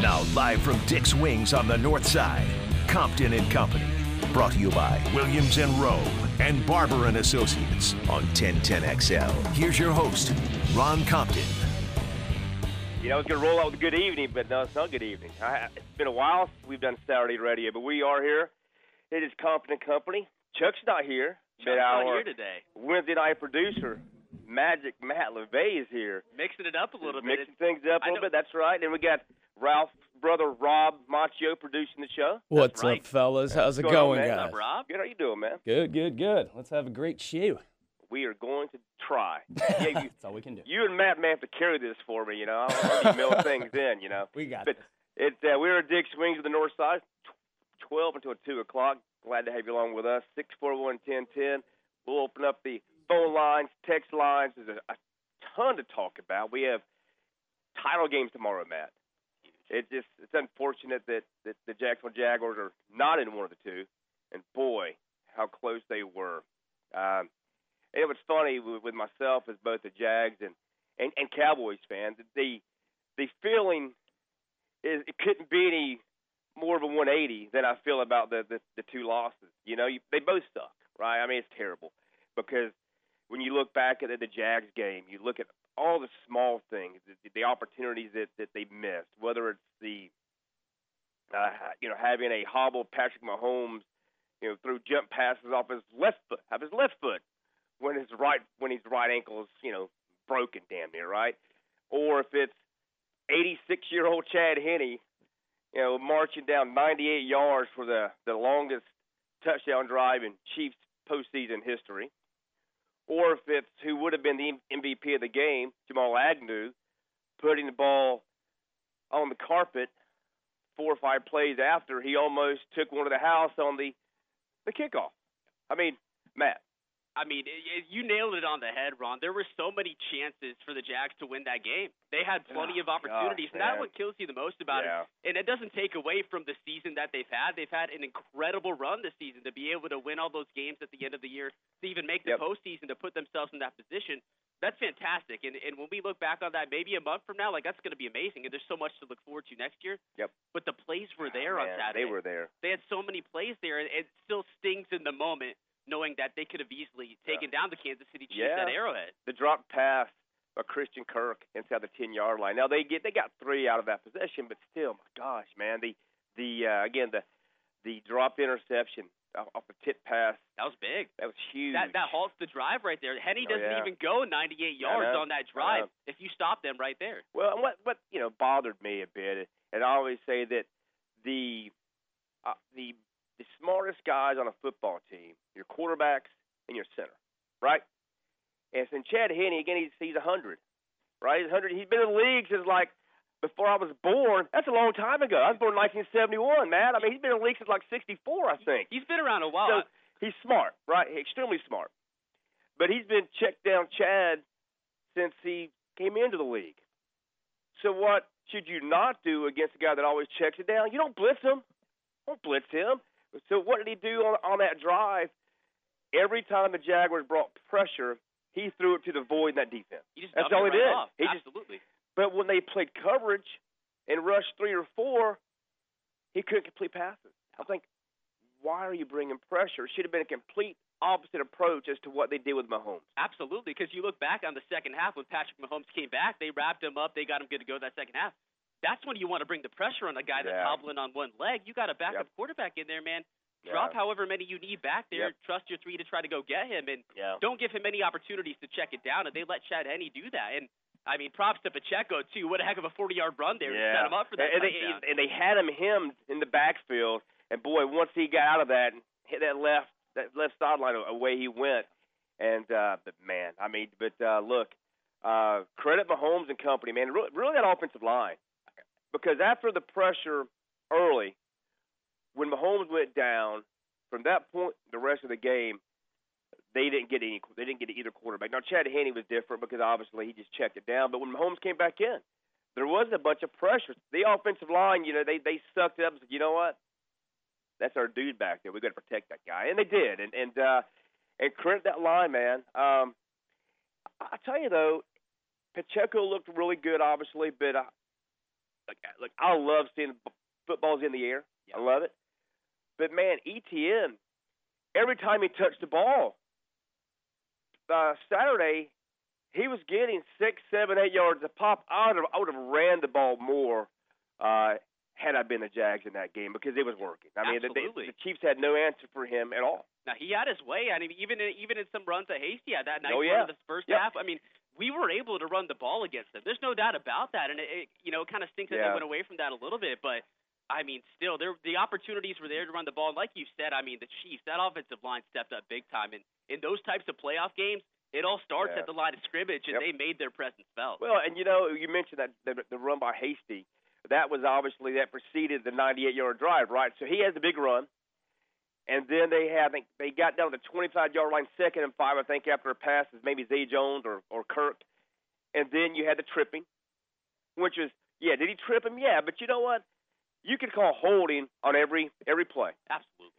Now, live from Dick's Wings on the north side, Compton and Company. Brought to you by Williams and Rowe and Barber and Associates on 1010XL. Here's your host, Ron Compton. You know, I was going to roll out with a good evening, but no, it's not good evening. I, it's been a while since we've done Saturday radio, but we are here. It is Compton and Company. Chuck's not here. Chuck's but not our here today. Wednesday night producer, Magic Matt LeVay, is here. Mixing it up a little bit. Mixing things up a little bit. That's right. And we got Ralph's brother, Rob Machio, producing the show. What's right. up, fellas? How's it going going, guys? What's up, Rob? Good. How you doing, man? Good, good, good. Let's have a great show. We are going to try. Yeah, you, That's all we can do. you and Matt may have to carry this for me. You know, I'll I'll be things in. You know. We got But this. It's uh, we're at Dick's Wings of the North Side, 12 until 2 o'clock. Glad to have you along with us. 641-1010. We'll open up the phone lines, text lines. There's a, ton to talk about. We have title games tomorrow, Matt. It just it's unfortunate that, that the Jacksonville Jaguars are not in one of the two, and boy, how close they were. Um, it was funny with, with myself as both a Jags and, and, and Cowboys fan. The the feeling is it couldn't be any more of a 180 than I feel about the the, the two losses. You know, you, they both suck, right? I mean, it's terrible because when you look back at the Jags game, you look at all the small things, the, the opportunities that that they missed, whether it's the uh, you know having a hobbled Patrick Mahomes, you know, through jump passes off his left foot, have his left foot when his right when his right ankle is you know broken damn near right, or if it's 86 year old Chad Henne, you know, marching down 98 yards for the the longest touchdown drive in Chiefs postseason history, or if it's who would have been the MVP of the game, Jamal Agnew, putting the ball on the carpet four or five plays after he almost took one to the house on the the kickoff. I mean, Matt, I mean, you nailed it on the head, Ron. There were so many chances for the Jags to win that game. They had oh, plenty Oh, of opportunities, gosh, and that's what kills you the most about yeah. it. And it doesn't take away from the season that they've had. They've had an incredible run this season to be able to win all those games at the end of the year, to even make the Yep. postseason, to put themselves in that position. That's fantastic. And and when we look back on that, maybe a month from now, like that's going to be amazing. And there's so much to look forward to next year. Yep. But the plays were ah, there Oh, on man, Saturday. They were there. They had so many plays there, and it still stings in the moment knowing that they could have easily taken down the Kansas City Chiefs Yeah. at Arrowhead. the drop pass by Christian Kirk inside the ten yard line. Now they get they got three out of that possession, but still, my gosh, man, the the uh, again the the drop interception off, the tip pass That was big. that was huge. That that halts the drive right there. Henne Oh, doesn't yeah. even go 98 yards on that drive if you stop them right there. well, what what you know bothered me a bit, and I always say that the uh, the the smartest guys on a football team, your quarterbacks and your center, right? And since Chad Henne again, he's he's a hundred, right? He's hundred. He's been in the league since like before I was born. That's a long time ago. I was born in 1971, man. I mean, he's been in the league since like 64, I think. He's been around a while. So he's smart, right? Extremely smart. But he's been checked down Chad since he came into the league. So what should you not do against a guy that always checks it down? You don't blitz him. Don't blitz him. So what did he do on on that drive? Every time the Jaguars brought pressure, he threw it to the void in that defense. he just that's all he did. Off. He just- Absolutely. But when they played coverage and rushed three or four, he couldn't complete passes. I think, why are you bringing pressure? It should have been a complete opposite approach as to what they did with Mahomes. Absolutely, because you look back on the second half when Patrick Mahomes came back, they wrapped him up, they got him good to go that second half. That's when you want to bring the pressure on a guy that's Yeah. hobbling on one leg. You got a backup Yep. quarterback in there, man. Yeah. Drop however many you need back there. Yep. Trust your three to try to go get him, and Yeah. don't give him any opportunities to check it down. And they let Chad Henne do that. And I mean, props to Pacheco too. What a heck of a 40-yard run there to set him up for that and, touchdown. they, and they had him hemmed in the backfield, and boy, once he got out of that and hit that left that left sideline, away he went. And uh, but man, I mean, but uh, look, uh, credit Mahomes and company, man. Really, really that offensive line, because after the pressure early, when Mahomes went down, from that point, the rest of the game, they didn't get any. They didn't get either quarterback. Now Chad Henne was different because obviously he just checked it down. But when Mahomes came back in, there wasn't a bunch of pressure. The offensive line, you know, they they sucked it up and said, you know what? That's our dude back there. We got to protect that guy, and they did. And and uh, and credit that line, man. Um, I I tell you though, Pacheco looked really good, obviously, but uh, look, I love seeing footballs in the air. I love it. But man, Etienne, every time he touched the ball, uh, Saturday, he was getting six, seven, eight yards a pop. I would have, I would have ran the ball more uh, had I been the Jags in that game because it was working. I mean, Absolutely. the, the Chiefs had no answer for him at all. Now he had his way. I mean, even in, even in some runs that Hasty had that night Oh, yeah. in the first Yep. half. I mean, we were able to run the ball against them. There's no doubt about that. And it, it you know, kind of stinks that Yeah. they went away from that a little bit, but. I mean, still, there the opportunities were there to run the ball. And like you said, I mean, the Chiefs, that offensive line stepped up big time. And in those types of playoff games, it all starts Yeah. at the line of scrimmage, and Yep. they made their presence felt. Well, and you know, you mentioned that the, the run by Hasty. That was obviously that preceded the 98-yard drive, right? So he has a big run, and then they think they got down to the 25-yard line, second and five, I think, after a pass is maybe Zay Jones or or Kirk, and then you had the tripping, which was yeah, did he trip him? Yeah, but you know what? You could call holding on every every play. Absolutely.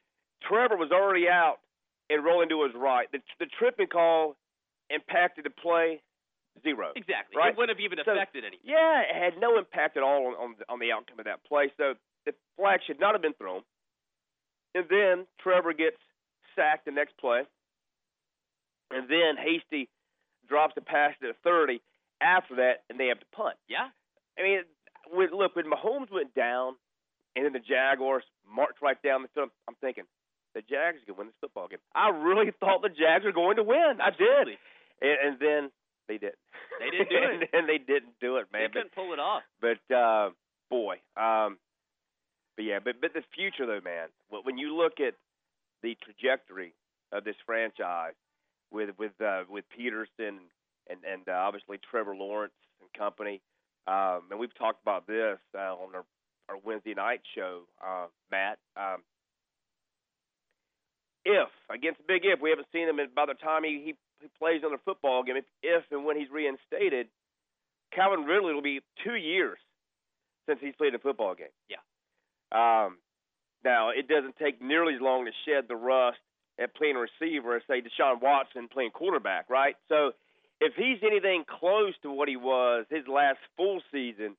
Trevor was already out and rolling to his right. The the tripping call impacted the play zero. Exactly. Right. It wouldn't have even So, affected anything. Yeah, it had no impact at all on on on the outcome of that play. So the flag should not have been thrown. And then Trevor gets sacked the next play. And then Hasty drops the pass to the 30 after that, and they have to punt. Yeah. I mean, with, look, when Mahomes went down, and then the Jaguars marched right down the field, I'm thinking, the Jags are going to win this football game. I really thought the Jags were going to win. I did. Absolutely. And, and then they didn't. They didn't do it. and they didn't do it, man. they couldn't pull it off. But, but uh, boy, um, but yeah, but but the future though, man. When- you look at the trajectory of this franchise with with uh, with Pederson and and uh, obviously Trevor Lawrence and company, um, and we've talked about this uh, on our our Wednesday night show, uh, Matt. Um, if against Big If, we haven't seen him, by the time he, he he plays another football game, if, if and when he's reinstated, Calvin Ridley will be two years since he's played a football game. Yeah. Um, now it doesn't take nearly as long to shed the rust at playing receiver as say Deshaun Watson playing quarterback, right? So if he's anything close to what he was his last full season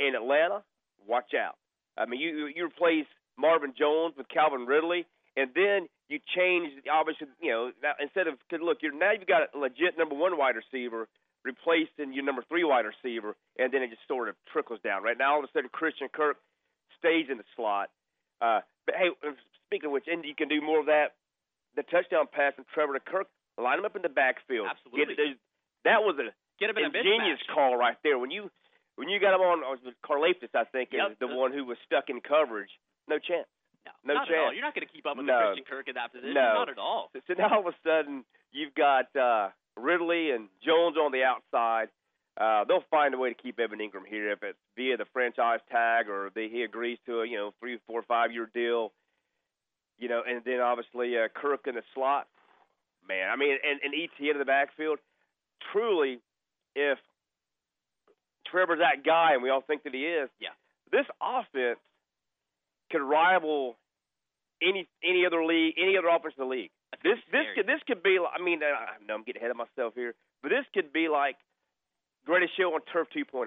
in Atlanta, watch out. I mean, you you replace Marvin Jones with Calvin Ridley, and then you change obviously, you know, now, instead of cause look, you're now you've got a legit number one wide receiver replacing your number three wide receiver, and then it just sort of trickles down. Right now, all of a sudden, Christian Kirk stays in the slot. Uh, but hey, speaking of which, and you can do more of that. The touchdown pass from Trevor to Kirk, line him up in the backfield. Absolutely. Get, that was a Get him in ingenious mismatch. call right there. When you when you got him on, uh, Carlaphis, I think, Yep. is the one who was stuck in coverage. No chance. No, No not at all. chance. You're not going to keep up with No. Christian Kirk in that position. No. Not at all. So, so now all of a sudden you've got uh, Ridley and Jones on the outside. Uh, they'll find a way to keep Evan Engram here if it's via the franchise tag or they, he agrees to a you know three, four, five year deal. You know, and then obviously uh, Kirk in the slot. Man, I mean, and, and Etienne in the backfield. Truly, if Trevor's that guy, and we all think that he is, Yeah. this offense could rival any any other league, any other offense in the league. That's This this scary. could this could be. I mean, uh, I know I'm getting ahead of myself here, but this could be like greatest show on turf 2.0.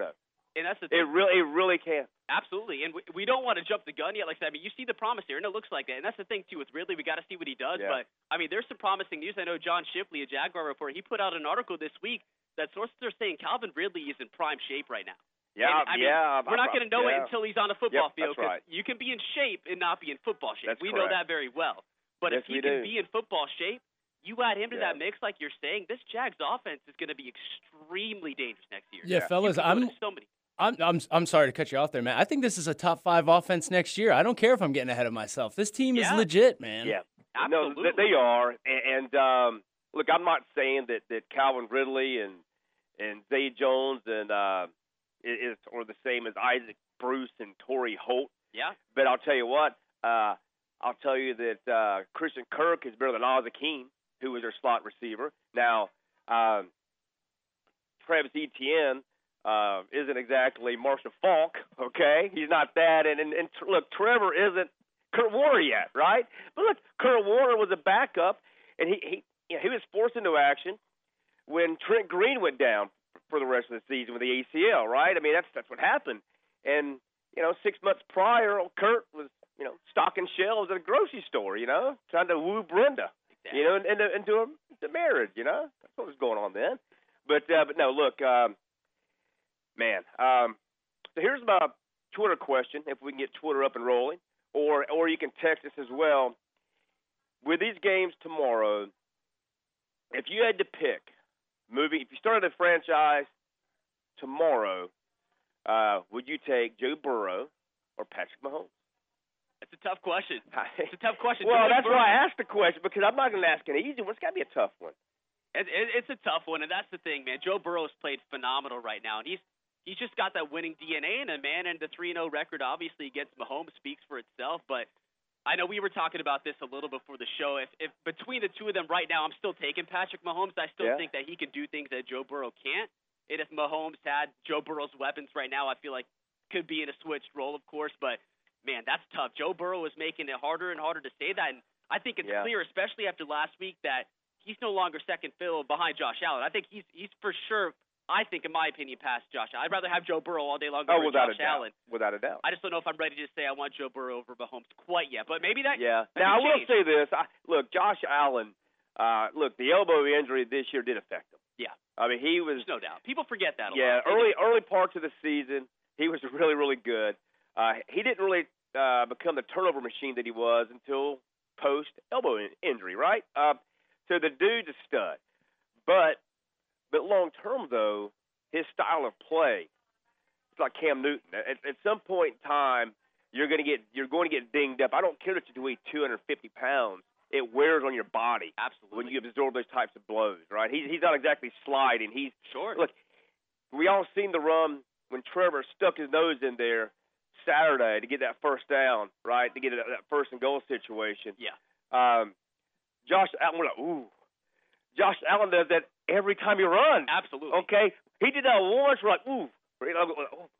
and that's the It really it really can. Absolutely, and we, we don't want to jump the gun yet. Like I said, I mean, you see the promise here, and it looks like that. And that's the thing too with Ridley. We got to see what he does. Yeah. But I mean, there's some promising news. I know John Shipley, a Jaguar reporter, he put out an article this week that sources are saying Calvin Ridley is in prime shape right now. Yeah, And, I mean, yeah. We're not going to know yeah. it until he's on a football Yep, field. right. you can be in shape and not be in football shape. That's we know that very well. But Yes, if he can do. be in football shape, you add him to Yeah. that mix, like you're saying. This Jags offense is going to be extremely dangerous next year. Yeah, Yeah. fellas, You can go I'm so many. I'm I'm I'm sorry to cut you off there, man. I think this is a top five offense next year. I don't care if I'm getting ahead of myself. This team is legit, man. Yeah, Absolutely. no, they are. And, and um, look, I'm not saying that that Calvin Ridley and and Zay Jones and uh, is or the same as Isaac Bruce and Torry Holt. Yeah. But I'll tell you what, uh, I'll tell you that uh, Christian Kirk is better than Oz Akeem, who was their slot receiver. Now, um, Travis Etienne uh, isn't exactly Marshall Faulk, okay? He's not that. And, and, and look, Trevor isn't Kurt Warner yet, right? But look, Kurt Warner was a backup, and he he you know, he was forced into action when Trent Green went down for the rest of the season with the ACL, right? I mean, that's that's what happened. and you know, six months prior, Kurt was you know stocking shelves at a grocery store. You know, trying to woo Brenda. Exactly. You know, and and to a, into marriage. You know, that's what was going on then. But uh, but no, look, um, man. Um, so here's my Twitter question. If we can get Twitter up and rolling, or or you can text us as well. With these games tomorrow, if you had to pick moving, if you started a franchise tomorrow, uh, would you take Joe Burrow or Patrick Mahomes? It's a tough question. It's a tough question. well, that's why I asked the question because I'm not going to ask an easy one. It's got to be a tough one. It, it, it's a tough one, and that's the thing, man. Joe Burrow's played phenomenal right now, and he's he's just got that winning DNA in him, man. And the three 0 record, obviously against Mahomes, speaks for itself. But I know we were talking about this a little before the show. If if between the two of them right now, I'm still taking Patrick Mahomes. I still Yeah. think that he can do things that Joe Burrow can't. And if Mahomes had Joe Burrow's weapons right now, I feel like could be in a switched role, of course. But man, that's tough. Joe Burrow is making it harder and harder to say that, and I think it's Yeah. clear, especially after last week, that he's no longer second fiddle behind Josh Allen. I think he's he's for sure. I think, in my opinion, past Josh. I'd rather have Joe Burrow all day long Oh, over without Josh a doubt. Allen. Without a doubt. I just don't know if I'm ready to say I want Joe Burrow over Mahomes quite yet, but maybe that. Yeah. that Now I will say this. I, look, Josh Allen. Uh, look, the elbow injury this year did affect him. Yeah. I mean, he was There's no doubt. People forget that. A yeah lot. Early early parts of the season. He was really really good. Uh, he didn't really uh, become the turnover machine that he was until post elbow in- injury, right? Uh, so the dude's a stud. But but long term though, his style of play, it's like Cam Newton. At, at some point in time, you're gonna get you're going to get dinged up. I don't care that you weigh 250 pounds. It wears on your body Absolutely. when you absorb those types of blows, right? He's he's not exactly sliding. He's sure. look, we all seen the run when Trevor stuck his nose in there Saturday to get that first down, right? To get that that first and goal situation. Yeah. Um, Josh Allen, like, ooh. Josh Allen does that every time he runs. Absolutely. Okay, he did that once. We're like, ooh. Know, oh.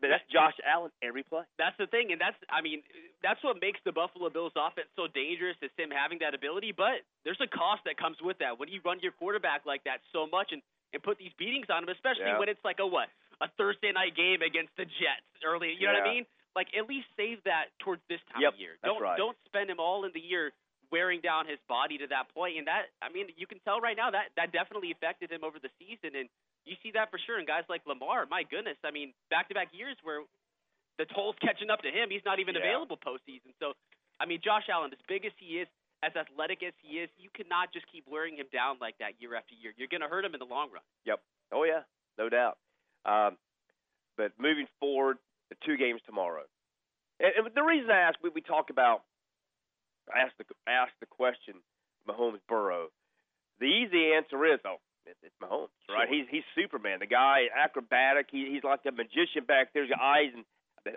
But that's Josh Allen every play. That's the thing, and that's I mean that's what makes the Buffalo Bills offense so dangerous is him having that ability. But there's a cost that comes with that when you run your quarterback like that so much and and put these beatings on him, especially Yeah. when it's like a what a Thursday night game against the Jets early. You know what I mean? Like at least save that towards this time Yep, of year. don't right. don't spend him all in the year wearing down his body to that point. And that I mean you can tell right now that that definitely affected him over the season and. You see that for sure in guys like Lamar. My goodness, I mean, back-to-back years where the toll's catching up to him. He's not even Yeah. available postseason. So, I mean, Josh Allen, as big as he is, as athletic as he is, you cannot just keep wearing him down like that year after year. You're going to hurt him in the long run. Yep. Oh yeah, no doubt. Um, but moving forward, the two games tomorrow. And, and the reason I asked, we, we talk about, I asked the asked the question, Mahomes Burrow. The easy answer is, oh, it's, it's Mahomes, right? Sure. He's he's Superman. The guy acrobatic. He, he's like a magician back there. His eyes and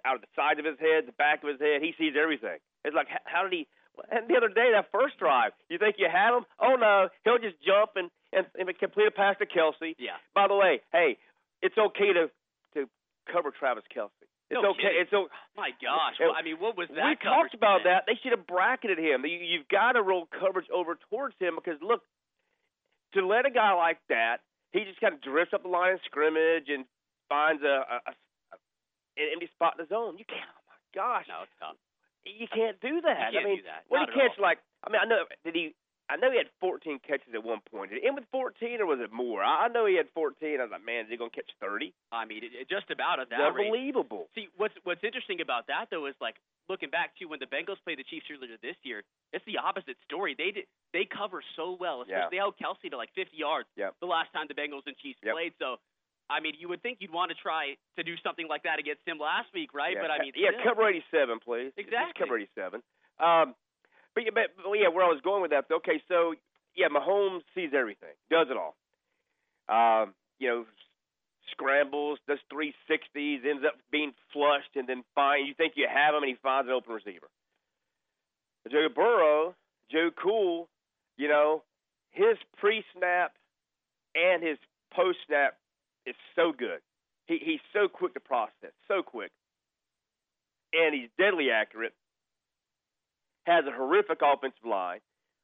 out of the side of his head, the back of his head. He sees everything. It's like how, how did he? And the other day, that first drive, you think you had him? Oh no, he'll just jump and and, and complete a pass to Kelce. Yeah. By the way, hey, it's okay to to cover Travis Kelce. It's No okay. kidding. It's o My gosh. Well, I mean, what was that? we talked about today? that. They should have bracketed him. You, you've got to roll coverage over towards him because look, to let a guy like that, he just kind of drifts up the line of scrimmage and finds a, a, a, an empty spot in the zone. You can't. Oh my gosh, No, it's tough. you can't do that. You can't I mean, do that. what Not did he at catch? Like, I mean, I know did he? I know he had 14 catches at one point. Did he end with 14 or was it more? I, I know he had 14. I was like, man, is he gonna catch 30? I mean, it, it just about at that rate. unbelievable. See, what's what's interesting about that though is like looking back to when the Bengals played the Chiefs earlier this year. It's the opposite story. They did they cover so well, Yeah. especially they held Kelce to like 50 yards Yep. the last time the Bengals and Chiefs Yep. played. So, I mean, you would think you'd want to try to do something like that against him last week, right? Yeah, but I mean, yeah, still. cover 87, please. Just Exactly. cover 87. Um, but, but, but yeah, where I was going with that. Okay, so yeah, Mahomes sees everything, does it all. Um, you know, scrambles, does 360s, ends up being flushed, and then find you think you have him, and he finds an open receiver. Joe Burrow, Joe Cool, you know, his pre-snap and his post-snap is so good. He he's so quick to process, so quick, and he's deadly accurate. Has a horrific offensive line.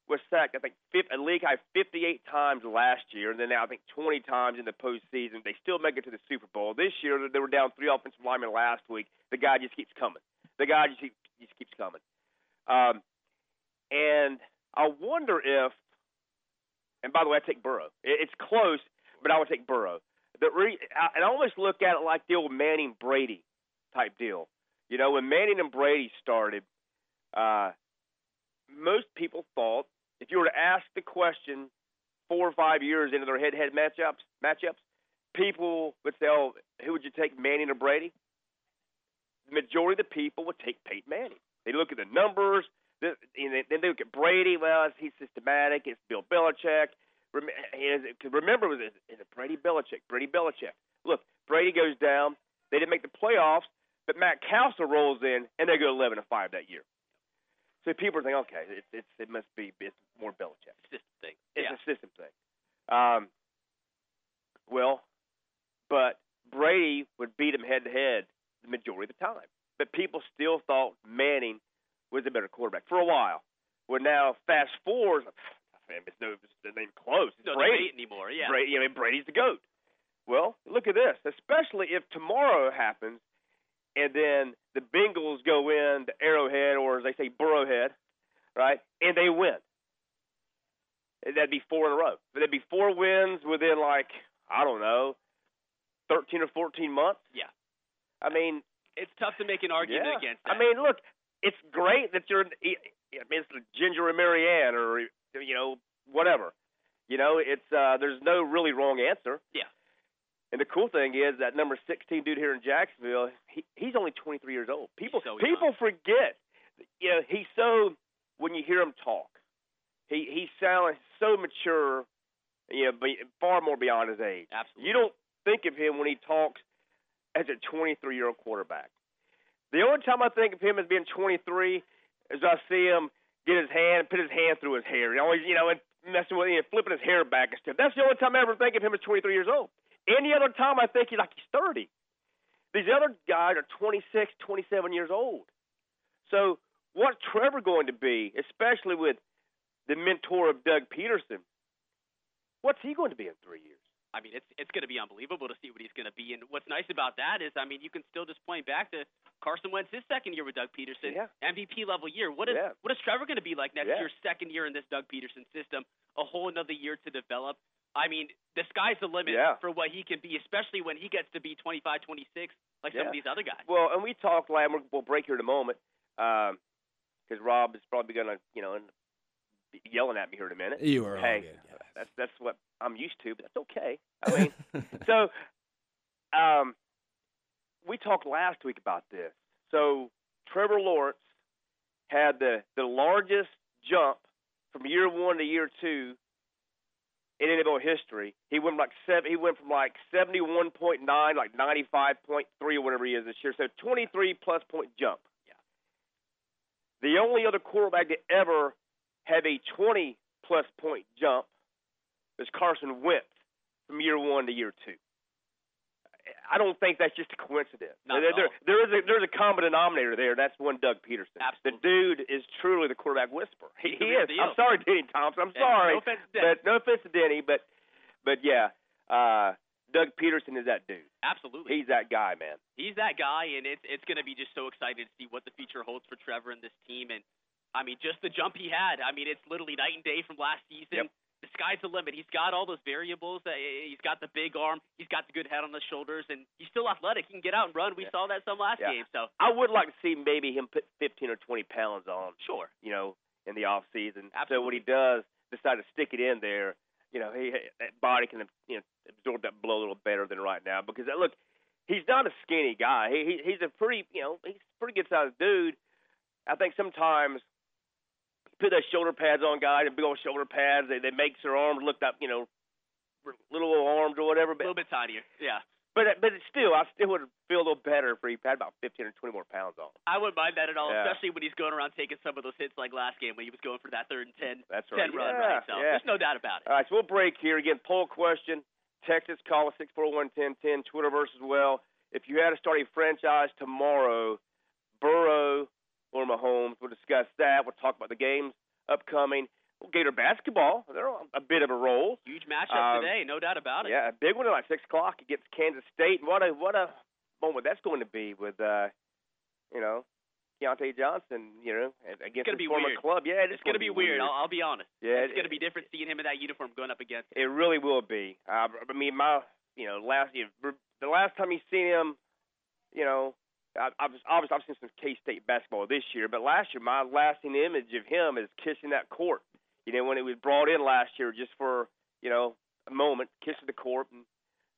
was sacked, I think, 50, a league high 58 times last year, and then now I think 20 times in the postseason. They still make it to the Super Bowl. This year, they were down three offensive linemen last week. The guy just keeps coming. The guy just keeps, just keeps coming. Um, and I wonder if, and by the way, I take Burrow. It's close, but I would take Burrow. The re, I, and I almost look at it like the old Manning Brady type deal. You know, when Manning and Brady started, uh, most people thought if you were to ask the question four or five years into their head-to-head matchups, matchups, people would say, "Oh, who would you take, Manning or Brady?" The majority of the people would take Peyton Manning. They look at the numbers. Then they look at Brady. Well, he's systematic. It's Bill Belichick. Remember, it Brady Belichick? Brady Belichick. Look, Brady goes down. They didn't make the playoffs, but Matt Cassel rolls in and they go 11 and five that year. So people are thinking, okay, it's, it's it must be it's more Belichick. System thing. It's yeah. a system thing. Um, well, but Brady would beat him head to head the majority of the time. But people still thought Manning was a better quarterback for a while. Well, now fast forward, it's no, it's not even close. It's no Brady anymore. Yeah. Brady, I mean, Brady's the goat. Well, look at this. Especially if tomorrow happens, and then the Bengals go in to Arrowhead, or as they say, Burrowhead, right? And they win. That'd be four in a row. But that'd be four wins within like I don't know, thirteen or fourteen months. Yeah. I mean, it's tough to make an argument yeah. against that. I mean, look, it's great that you're. I mean, it's Ginger and Mary Ann, or you know, whatever. You know, it's uh there's no really wrong answer. Yeah. And the cool thing is that number 16 dude here in Jacksonville, he, he's only 23 years old. People so people forget. You know, he's so when you hear him talk, he he sounds so mature. You know, far more beyond his age. Absolutely. You don't think of him when he talks as a 23 year old quarterback. The only time I think of him as being 23 is I see him get his hand, put his hand through his hair, you know, you know, and messing with, you know, flipping his hair back and stuff. That's the only time I ever think of him as 23 years old. Any other time I think he's like he's 30. These other guys are 26, 27 years old. So what's Trevor going to be, especially with the mentor of Doug Pederson? What's he going to be in three years? I mean, it's it's going to be unbelievable to see what he's going to be. And what's nice about that is, I mean, you can still just point back to Carson Wentz his second year with Doug Pederson, yeah. MVP level year. What is yeah. what is Trevor going to be like next yeah. year, second year in this Doug Pederson system? A whole another year to develop. I mean, the sky's the limit yeah. for what he can be, especially when he gets to be 25, 26, like some of these other guys. Well, and we talked, Lamb. We'll break here in a moment because um, Rob is probably going to, you know, be yelling at me here in a minute. You are. hey, good, that's that's what I'm used to, but that's okay. I mean, so um, we talked last week about this. So Trevor Lawrence had the the largest jump from year one to year two in NFL history. He went from like seven. He went from like seventy one point nine, like ninety five point three, or whatever he is this year. So twenty three plus point jump. Yeah. The only other quarterback to ever have a twenty plus point jump is Carson Wentz from year one to year two. I don't think that's just a coincidence. Not there, there, there is a there's a common denominator there. That's one Doug Pederson. Absolutely. The dude is truly the quarterback whisperer. He, he is. deal. I'm sorry, Denny Thompson. I'm Yeah, sorry. no offense to Denny. But no offense to Denny, but but yeah, uh, Doug Pederson is that dude. Absolutely. He's that guy, man. he's that guy, and it's it's going to be just so exciting to see what the future holds for Trevor and this team. And I mean, just the jump he had. I mean, it's literally night and day from last season. Yep. The sky's the limit. He's got all those variables. He's got the big arm. He's got the good head on the shoulders, and he's still athletic. He can get out and run. We Yeah. saw that some last Yeah. game. So I would like to see maybe him put 15 or 20 pounds on. sure, you know, in the off season. So Absolutely. when he does decide to stick it in there, you know, he that body can you know absorb that blow a little better than right now. Because look, he's not a skinny guy. He, he he's a pretty you know he's a pretty good sized dude. I think sometimes put those shoulder pads on guys and big old shoulder pads. They they makes their arms look up you know little old arms or whatever. a But little bit tinier. Yeah. but but still, I still would feel a little better if he had about 15 or 20 more pounds on. I wouldn't mind that at all, Yeah. especially when he's going around taking some of those hits like last game when he was going for that third and ten, That's right. 10 run, right? So yeah. there's no doubt about it. All right, so we'll break here. Again, poll question. Texas, call us 641-1010. Twitterverse as well. If you had to start a franchise tomorrow, Burrow or Mahomes, we'll discuss that. We'll talk about the games upcoming. Gator basketball, they're on a bit of a roll. Huge matchup Um, today, no doubt about it. Yeah, a big one tonight, six o'clock against Kansas State. What a what a moment that's going to be with uh, you know, Keyontae Johnson. You know, against his be former weird. club. Yeah, It's going to be weird. I'll, I'll be honest. Yeah, it's it- going to be different seeing him in that uniform going up against. It really will be. Uh, I mean, my you know last you know, the last time you seen him, you know, I've obviously I've seen some K State basketball this year, but last year my lasting image of him is kissing that court. You know, when it was brought in last year just for you know a moment, kissing the court, and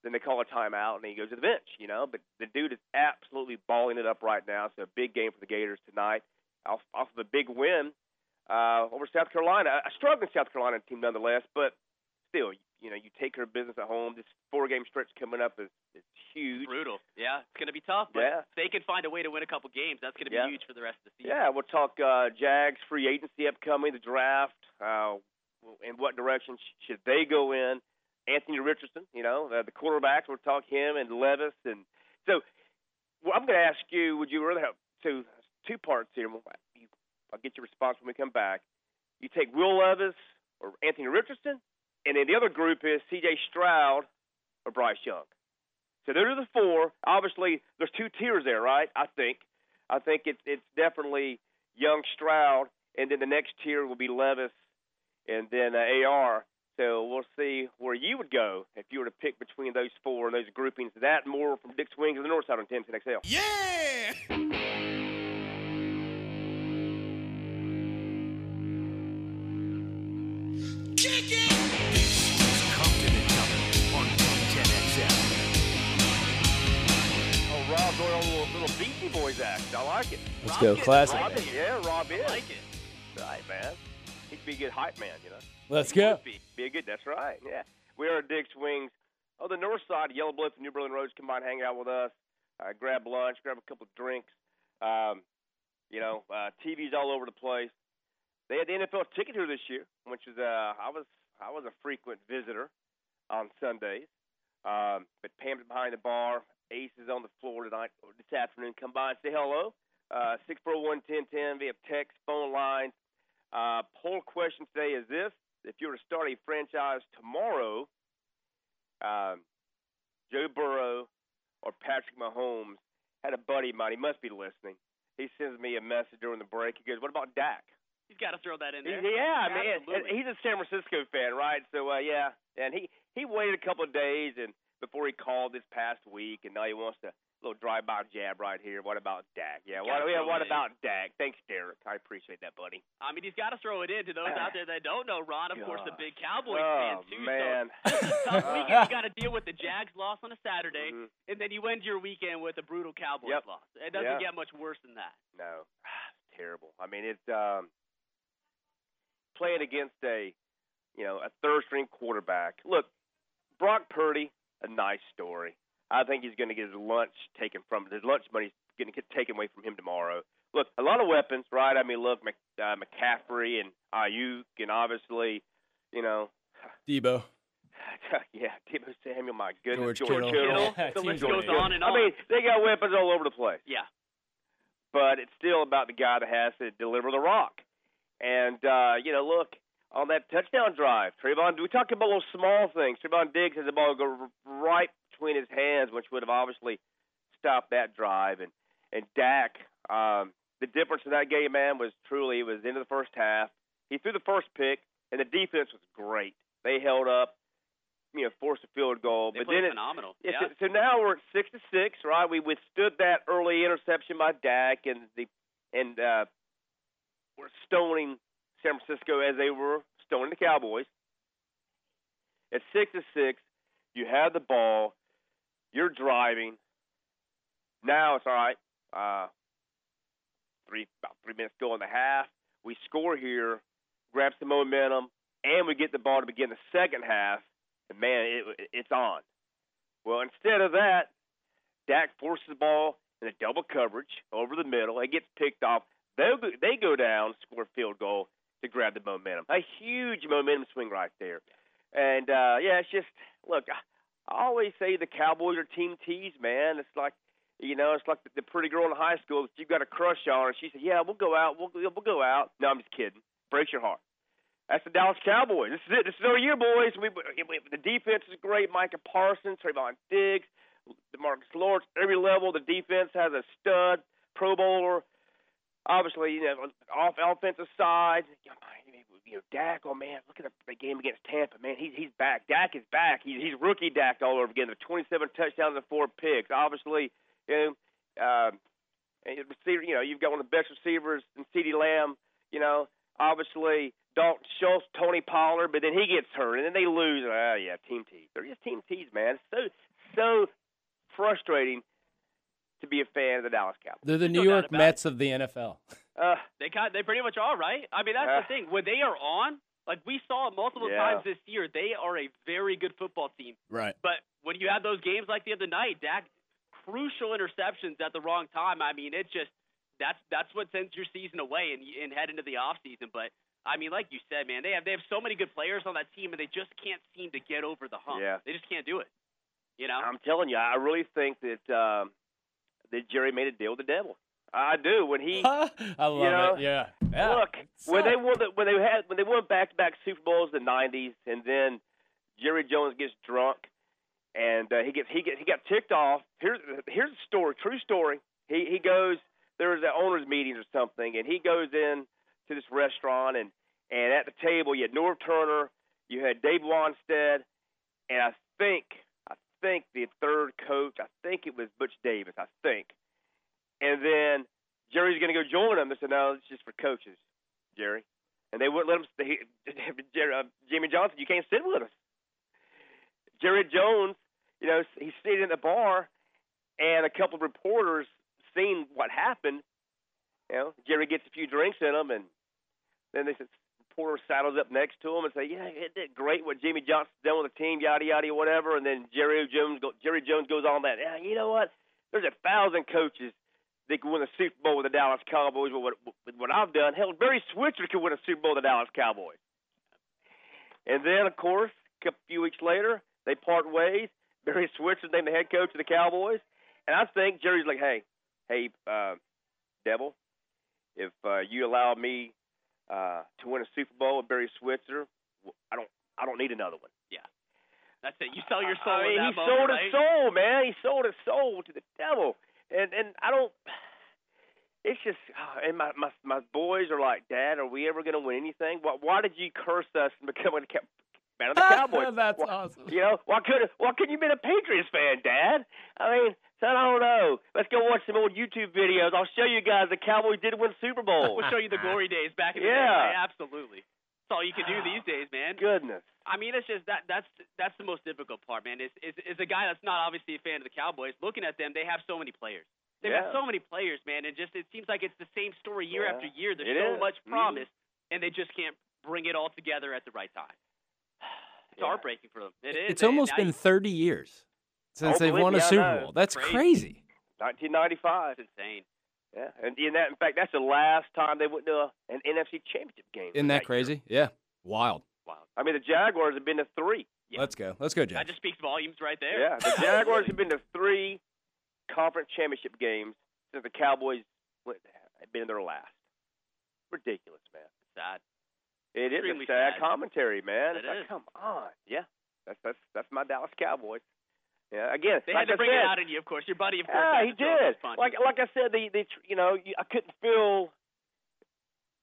then they call a timeout and he goes to the bench. You know, but the dude is absolutely balling it up right now. So a big game for the Gators tonight, off off of a big win uh, over South Carolina. A struggling South Carolina team nonetheless, but still, you know, you take care of business at home. This four game stretch coming up is, is huge. Brutal. Yeah, it's going to be tough. But Yeah. if they can find a way to win a couple games, that's going to be Yeah. huge for the rest of the season. Yeah, we'll talk uh, Jags free agency upcoming, the draft, uh, in what direction should they go in. Anthony Richardson, you know, uh, the quarterbacks. We'll talk him and Levis, and so well, I'm going to ask you: Would you rather have so two parts here? I'll get your response when we come back. You take Will Levis or Anthony Richardson, and then the other group is C.J. Stroud or Bryce Young. So those are the four. Obviously, there's two tiers there, right? I think. I think it's it's definitely Young Stroud, and then the next tier will be Levis, and then uh, AR. So we'll see where you would go if you were to pick between those four and those groupings. That more from Dick's Wings of the North Side on 1010 XL. Yeah! going on a little, little Beastie Boys act. I like it. Let's Rob go, classic. Rob yeah, Rob is. I like it. Right, man. He'd be a good hype man, you know. Let's go. Be. Be a good. That's right. Yeah, we are at Dick's Wings on the north side. Yellow Bluff and New Berlin Roads. Come by and hang out with us. Uh, grab lunch. Grab a couple of drinks. Um, you know, uh, TVs all over the place. They had the NFL ticket here this year, which is uh, I was I was a frequent visitor on Sundays. Um, but Pam's behind the bar. Ace is on the floor tonight or this afternoon. Come by and say hello. Uh, six four one ten ten. We have text, phone lines. Uh, poll question today is this: If you were to start a franchise tomorrow, um, Joe Burrow or Patrick Mahomes had a buddy of mine. He must be listening. He sends me a message during the break. He goes, "What about Dak?" He's got to throw that in He- there. Yeah, I mean, Absolutely. he's a San Francisco fan, right? So uh, yeah, and he he waited a couple of days and before he called this past week, and now he wants to little drive-by jab right here. What about Dak? Yeah, what, yeah, what about Dak? Thanks, Derek. I appreciate that, buddy. I mean, he's got to throw it in to those out there that don't know. Ron, of course, the big Cowboys oh fan too. man, So this is tough weekend. You got to deal with the Jags loss on a Saturday, Mhm. and then you end your weekend with a brutal Cowboys Yep. loss. It doesn't Yeah. get much worse than that. No, it's terrible. I mean, it's um, playing against a, you know, a third string quarterback. Look, Brock Purdy, a nice story. I think he's going to get his lunch taken from his lunch money's going to get taken away from him tomorrow. Look, a lot of weapons, right? I mean, look, Mc, uh, McCaffrey and Aiyuk, and obviously, you know, Deebo. yeah, Deebo Samuel. My goodness, George Kittle. Kittle, Yeah, the list George goes Kittle. on and on. I mean, they got weapons all over the place yeah, but it's still about the guy that has to deliver the rock. And uh, you know, look on that touchdown drive, Trevon. We talked about little small things. Trevon Diggs has the ball go right between his hands, which would have obviously stopped that drive. And and Dak, um, the difference in that game, man, was truly it was into the first half. He threw the first pick, and the defense was great. They held up, you know, forced a field goal, they but then it, phenomenal. yeah, yeah. so, so now we're at six to six, right? We withstood that early interception by Dak, and the and uh, we're stoning San Francisco as they were stoning the Cowboys. At six to six, you have the ball, you're driving. Now it's all right. Uh, three about three minutes to go in the half. We score here, grab some momentum, and we get the ball to begin the second half. And man, it, it's on. Well, instead of that, Dak forces the ball in a double coverage over the middle. It gets picked off. They they go down, score a field goal to grab the momentum. A huge momentum swing right there. And uh, yeah, it's just look. I, always say the Cowboys are team tease, man. It's like you know, it's like the, pretty girl in high school that you got a crush on, and she said, "Yeah, we'll go out. We'll we'll go out." No, I'm just kidding. Breaks your heart. That's the Dallas Cowboys. This is it. This is our year, boys. We, we the defense is great. Micah Parsons, Trevon Diggs, Demarcus Lawrence. Every level, the defense has a stud Pro Bowler. Obviously, you know, off offensive side, you know, Dak. Oh man, look at the game against Tampa. Man, he's he's back. Dak is back. He's he's rookie Dak all over again. The 27 touchdowns and four picks. Obviously, you know, um, receiver. You know, you've got one of the best receivers in CeeDee Lamb. You know, obviously Dalton Schultz, Tony Pollard, but then he gets hurt, and then they lose. Oh yeah, team tease. They're just team tease, man. It's so so frustrating to be a fan of the Dallas Cowboys. They're the New no York Mets it. of the NFL. Uh, they kind, they pretty much are, right? I mean, that's uh, the thing. When they are on, like we saw multiple yeah. times this year, they are a very good football team. Right. But when you have those games like the other night, Dak crucial interceptions at the wrong time. I mean, it's just that's that's what sends your season away and and head into the off season. But I mean, like you said, man, they have they have so many good players on that team, and they just can't seem to get over the hump. Yeah. They just can't do it. You know. I'm telling you, I really think that um, that Jerry made a deal with the devil. I do. When he, I love you know, it. Yeah. yeah. Look, when they won, the, when they had, when they won back-to-back Super Bowls in the '90s, and then Jerry Jones gets drunk, and uh, he gets he gets he got ticked off. Here's here's a story, true story. He he goes there was an owners meeting or something, and he goes in to this restaurant, and and at the table you had Norv Turner, you had Dave Wannstedt, and I think think the third coach, I think it was Butch Davis, I think and then Jerry's going to go join them. They said, no, it's just for coaches, Jerry. And they wouldn't let him. They, Jerry, uh, Jimmy Johnson, you can't sit with us. Jerry Jones, you know, he's sitting in the bar, and a couple of reporters seen what happened. You know, Jerry gets a few drinks in him, and then they said, reporter saddles up next to him and say, "Yeah, it did great what Jimmy Johnson's done with the team, yada yada, whatever." And then Jerry Jones, go, Jerry Jones goes on that. Yeah, you know what? There's a thousand coaches they could win a Super Bowl with the Dallas Cowboys with what, with what I've done. Hell, Barry Switzer could win a Super Bowl with the Dallas Cowboys. And then, of course, a few weeks later, they part ways. Barry Switzer named the head coach of the Cowboys. And I think Jerry's like, hey, hey, uh, Devil, if uh, you allow me uh, to win a Super Bowl with Barry Switzer, I don't, I don't need another one. Yeah, that's it. You sell your soul. I mean, he moment, sold right? his soul, man. He sold his soul to the devil and and I don't. It's just, and my my my boys are like, Dad, are we ever going to win anything? Why, why did you curse us and become a fan of the Cowboys? That's why, awesome. You know, why could why couldn't you been a Patriots fan, Dad? I mean, son, I don't know. Let's go watch some old YouTube videos. I'll show you guys the Cowboys did win Super Bowl. we'll show you the glory days back in the yeah. day. Yeah, absolutely. That's all you can do these days, man. Goodness. I mean, it's just that that's that's the most difficult part, man. Is is is a guy that's not obviously a fan of the Cowboys. Looking at them, they have so many players. They've yeah. got so many players, man, and just it seems like it's the same story year yeah. after year. There's it so is. much promise, mm-hmm. and they just can't bring it all together at the right time. It's yeah. heartbreaking for them. It is. It's man. almost Now been you- 30 years since they've won a Super know. Bowl. That's Crazy. crazy. 1995. It's insane. Yeah, and in that, in fact, that's the last time they went to a, an NFC Championship game. Isn't that year. crazy? Yeah. Wild. Wow. I mean, the Jaguars have been to three. Yeah. Let's go. Let's go, That just speaks volumes right there. Yeah, the Jaguars have been to three conference championship games since the Cowboys went, have been in their last. Ridiculous, man. Sad. It is a sad, sad. commentary, man. It like, come on, yeah. That's that's that's my Dallas Cowboys. Yeah, again, They like had to I bring said, it out in you, of course. Your buddy, of course. yeah, he did. Like like I said, the the you know you, I couldn't feel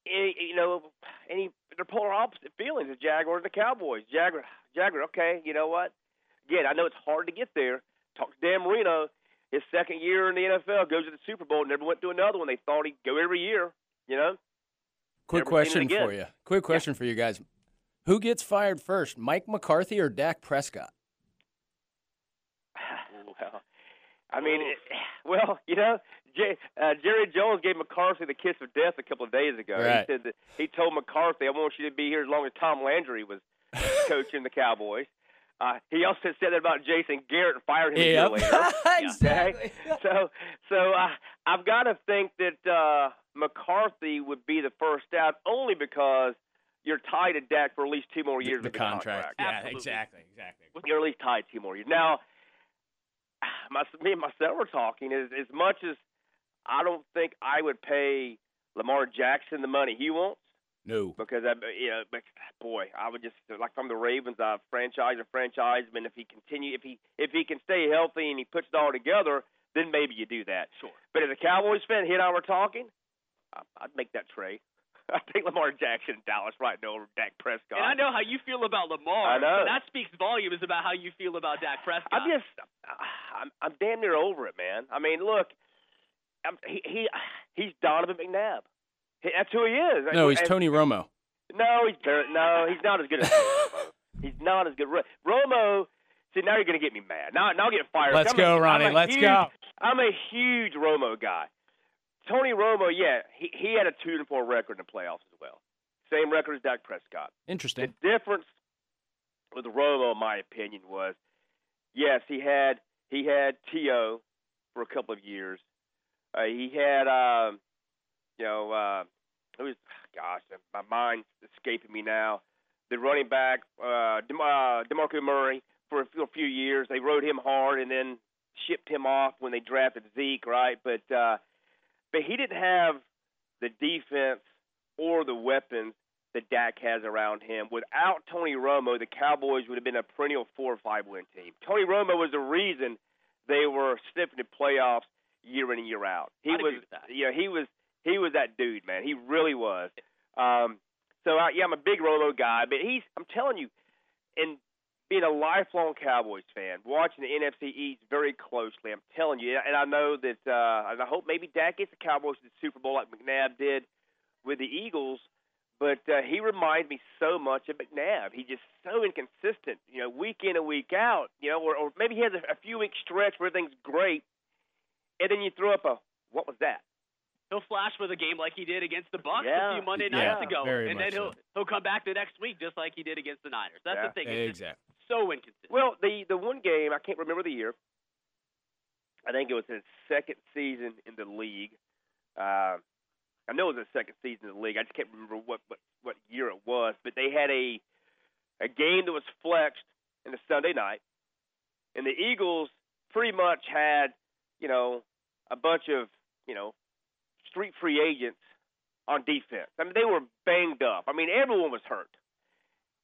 any you know any they're polar opposite feelings the Jaguars and the Cowboys. Jaguar Jaguar, okay, you know what? Again, I know it's hard to get there. Talk to Dan Marino. His second year in the NFL goes to the Super Bowl. Never went to another one. They thought he'd go every year. You know. Quick question for you. Quick question for you guys. Who gets fired first, Mike McCarthy or Dak Prescott? well, I mean, it, well, you know, J, uh, Jerry Jones gave McCarthy the kiss of death a couple of days ago. Right. He said that he told McCarthy, "I want you to be here as long as Tom Landry was coaching the Cowboys." Uh, he also said that about Jason Garrett and fired him a year later. exactly. so, so uh, I've got to think that uh, McCarthy would be the first out, only because you're tied to Dak for at least two more years the of the contract. Yeah, Absolutely. exactly, exactly. you're at least tied two more years. Now, my me and myself were talking. As as much as I don't think I would pay Lamar Jackson the money he wants, No. because I, you know, boy, I would just like from the Ravens, I franchise a franchiseman. If he continue, if he if he can stay healthy and he puts it all together, then maybe you do that. Sure. But as a Cowboys fan, he and I were talking. I- I'd make that trade. I'd take Lamar Jackson in Dallas right now over Dak Prescott. And I know how you feel about Lamar. I know. That speaks volumes about how you feel about Dak Prescott. I'm just, I'm, I'm damn near over it, man. I mean, look, I'm, he, he, he's Donovan McNabb. He, that's who he is. No, he's And- Tony Romo. No, he's no, he's not as good as Romo. He's not as good. Ro- Romo. See, now you're gonna get me mad. Now, now I'll get fired. Let's I'm go, a, Ronnie. Let's huge, go. I'm a huge Romo guy. Tony Romo, yeah, he he had a two and four record in the playoffs as well. Same record as Dak Prescott. Interesting. The difference with Romo, in my opinion, was yes, he had he had T.O. for a couple of years. Uh, he had um, you know uh, who was gosh, my mind's escaping me now. The running back uh, Dem- uh, Demarco Murray for a few, a few years. They rode him hard and then shipped him off when they drafted Zeke, right? But uh, but he didn't have the defense or the weapons that Dak has around him. Without Tony Romo, the Cowboys would have been a perennial four or five win team. Tony Romo was the reason they were sniffing the playoffs year in and year out. He I'd was agree with that. yeah, he was he was that dude, man. He really was. Um so I, yeah, I'm a big Romo guy, but he's I'm telling you, and being a lifelong Cowboys fan, watching the NFC East very closely, I'm telling you, and I know that, uh, and I hope maybe Dak gets the Cowboys to the Super Bowl like McNabb did with the Eagles, but uh, he reminds me so much of McNabb. He's just so inconsistent, you know, week in and week out, you know, or, or maybe he has a, a few week stretch where everything's great, and then you throw up a, what was that? he'll flash with a game like he did against the Bucks Yeah. a few Monday Yeah, nights ago, very and then he'll so. he'll come back the next week just like he did against the Niners. That's Yeah. the thing. It's just Exactly. So inconsistent. Well, the the one game I can't remember the year. I think it was his second season in the league. Uh, I know it was his second season in the league. I just can't remember what what what year it was. But they had a a game that was flexed in the Sunday night, and the Eagles pretty much had you know a bunch of you know street free agents on defense. I mean they were banged up. I mean everyone was hurt.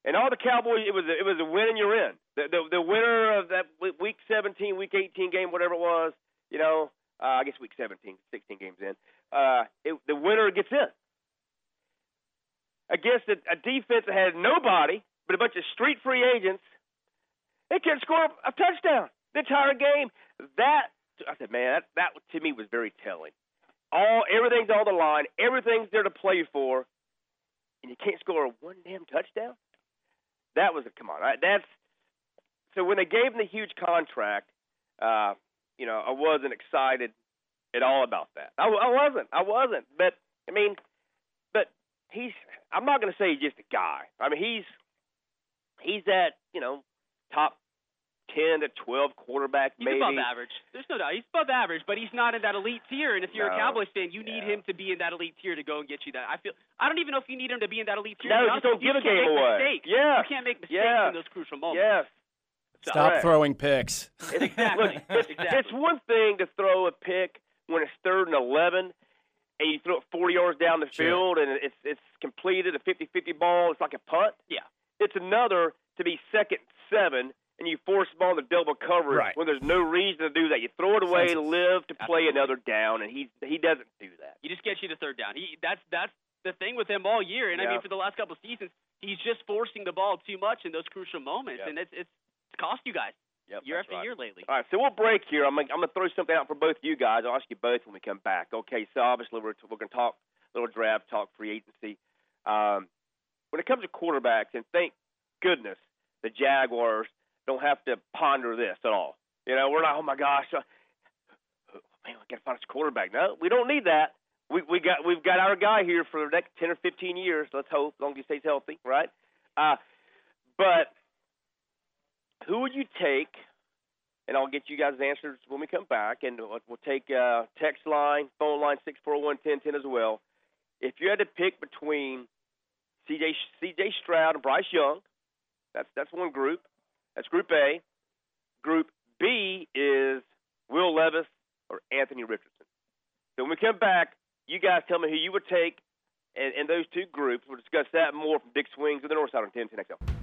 And all the Cowboys, it was a, it was a win and you're in. The, the the winner of that week 17, week 18 game, whatever it was, you know, uh, I guess week 17, 16 games in, uh, it, the winner gets in. Against a, a defense that had nobody but a bunch of street free agents, they can't score a touchdown the entire game. That I said, man, that, that to me was very telling. All everything's on the line, everything's there to play for, and you can't score a one damn touchdown that was a come on. That's so when they gave him the huge contract, uh, you know, I wasn't excited at all about that. I, I wasn't. I wasn't. But I mean, but he's. I'm not going to say he's just a guy. I mean, he's he's that you know top ten to twelve quarterback He's maybe. above average. There's no doubt. He's above average, but he's not in that elite tier. And if you're No. a Cowboys fan, you need him to be in that elite tier to go and get you that. I feel. I don't even know if you need him to be in that elite tier. No, just don't with you. give a You can't game make away. Mistakes. Yeah. You can't make mistakes Yeah. in those crucial moments. Yes. So- Stop Correct. throwing picks. It's, Exactly. Look, Exactly. it's one thing to throw a pick when it's third and eleven, and you throw it 40 yards down the Sure. field, and it's it's completed a 50-50 ball. It's like a punt. Yeah. It's another to be second seven, and you force them on the double coverage Right. when there's no reason to do that. You throw it away, Senseless. live to play Absolutely. another down, and he he doesn't do that. He just gets you to third down. He that's that's the thing with him all year. And I mean, for the last couple of seasons, he's just forcing the ball too much in those crucial moments, Yep. and it's it's cost you guys Yep, year after right. year lately. All right, so we'll break here. I'm gonna, I'm gonna throw something out for both you guys. I'll ask you both when we come back. Okay, so obviously we're we're gonna talk a little draft, talk free agency. Um, when it comes to quarterbacks, and thank goodness the Jaguars don't have to ponder this at all. You know, we're not. Oh my gosh, uh, man, we gotta find us a quarterback. No, we don't need that. We we got we've got our guy here for the next ten or fifteen years. Let's hope, as long as he stays healthy, right? Uh, but who would you take? and I'll get you guys answers when we come back. And we'll, take uh, text line, phone line six four one ten ten as well. If you had to pick between CJ CJ Stroud and Bryce Young, that's that's one group. That's Group A. Group B is Will Levis or Anthony Richardson. So when we come back, you guys tell me who you would take in, in those two groups. We'll discuss that more from Dick's Wings of the North Side on 1010XL.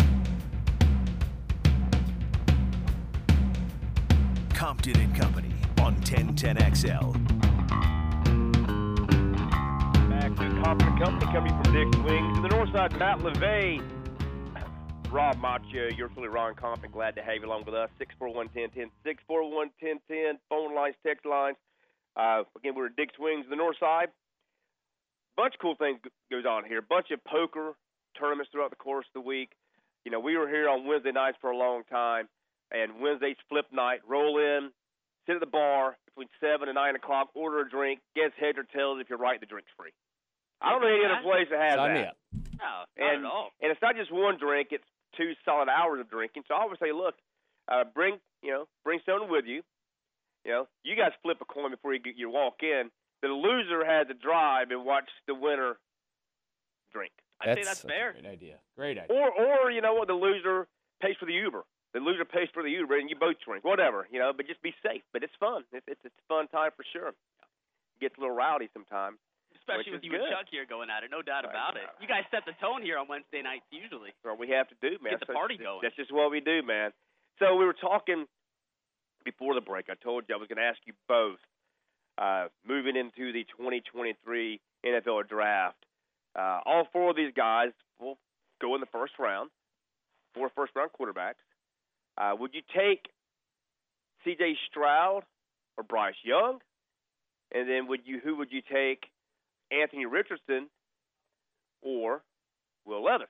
Compton and Company on 1010XL. Back to Compton and Company, coming from Dick's Wings of the North Side. Matt LeVay, Rob Macho, you're fully Ron Compton. Glad to have you along with us. 641-1010, 641-1010, phone lines, text lines. Uh, again, we're at Dick's Wings the North Side. Bunch of cool things goes on here. Bunch of poker tournaments throughout the course of the week. You know, we were here on Wednesday nights for a long time, and Wednesday's flip night. Roll in, sit at the bar between seven and nine o'clock, order a drink, guess heads or tails. If you're right, the drink's free. I don't know any other place that has Sign that. me up. No, not And at all. and it's not just one drink; it's two solid hours of drinking. So I always say, look, uh, bring you know, bring someone with you. You know, you guys flip a coin before you get, you walk in. The loser had to drive and watch the winner drink, I'd say that's fair. Great idea. Great idea. or or you know what, the loser pays for the Uber. The loser pays for the Uber, and you both drink, whatever. You know, but just be safe. But it's fun. It's it's, it's fun time for sure. Gets a little rowdy sometimes. Especially with you and. Chuck here going at it, no doubt about it. You guys set the tone here on Wednesday nights usually. That's what we have to do, man. Get the party going. That's just what we do, man. So we were talking before the break. I told you I was going to ask you both, uh, moving into the 2023 NFL draft. Uh, all four of these guys will go in the first round, four first round quarterbacks. Uh, would you take C.J. Stroud or Bryce Young? And then would you who would you take, Anthony Richardson or Will Levis?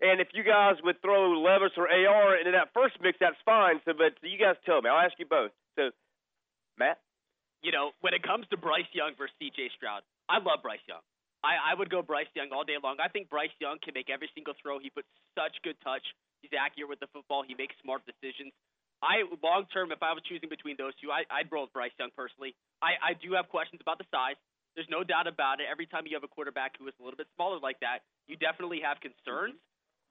And if you guys would throw Levis or AR into that first mix, that's fine. So, but you guys tell me. I'll ask you both. So, Matt, You know, when it comes to Bryce Young versus C.J. Stroud, I love Bryce Young. I, I would go Bryce Young all day long. I think Bryce Young can make every single throw. He puts such good touch. He's accurate with the football. He makes smart decisions. I long term, if I was choosing between those two, I, I'd roll with Bryce Young personally. I, I do have questions about the size. There's no doubt about it. Every time you have a quarterback who is a little bit smaller like that, you definitely have concerns.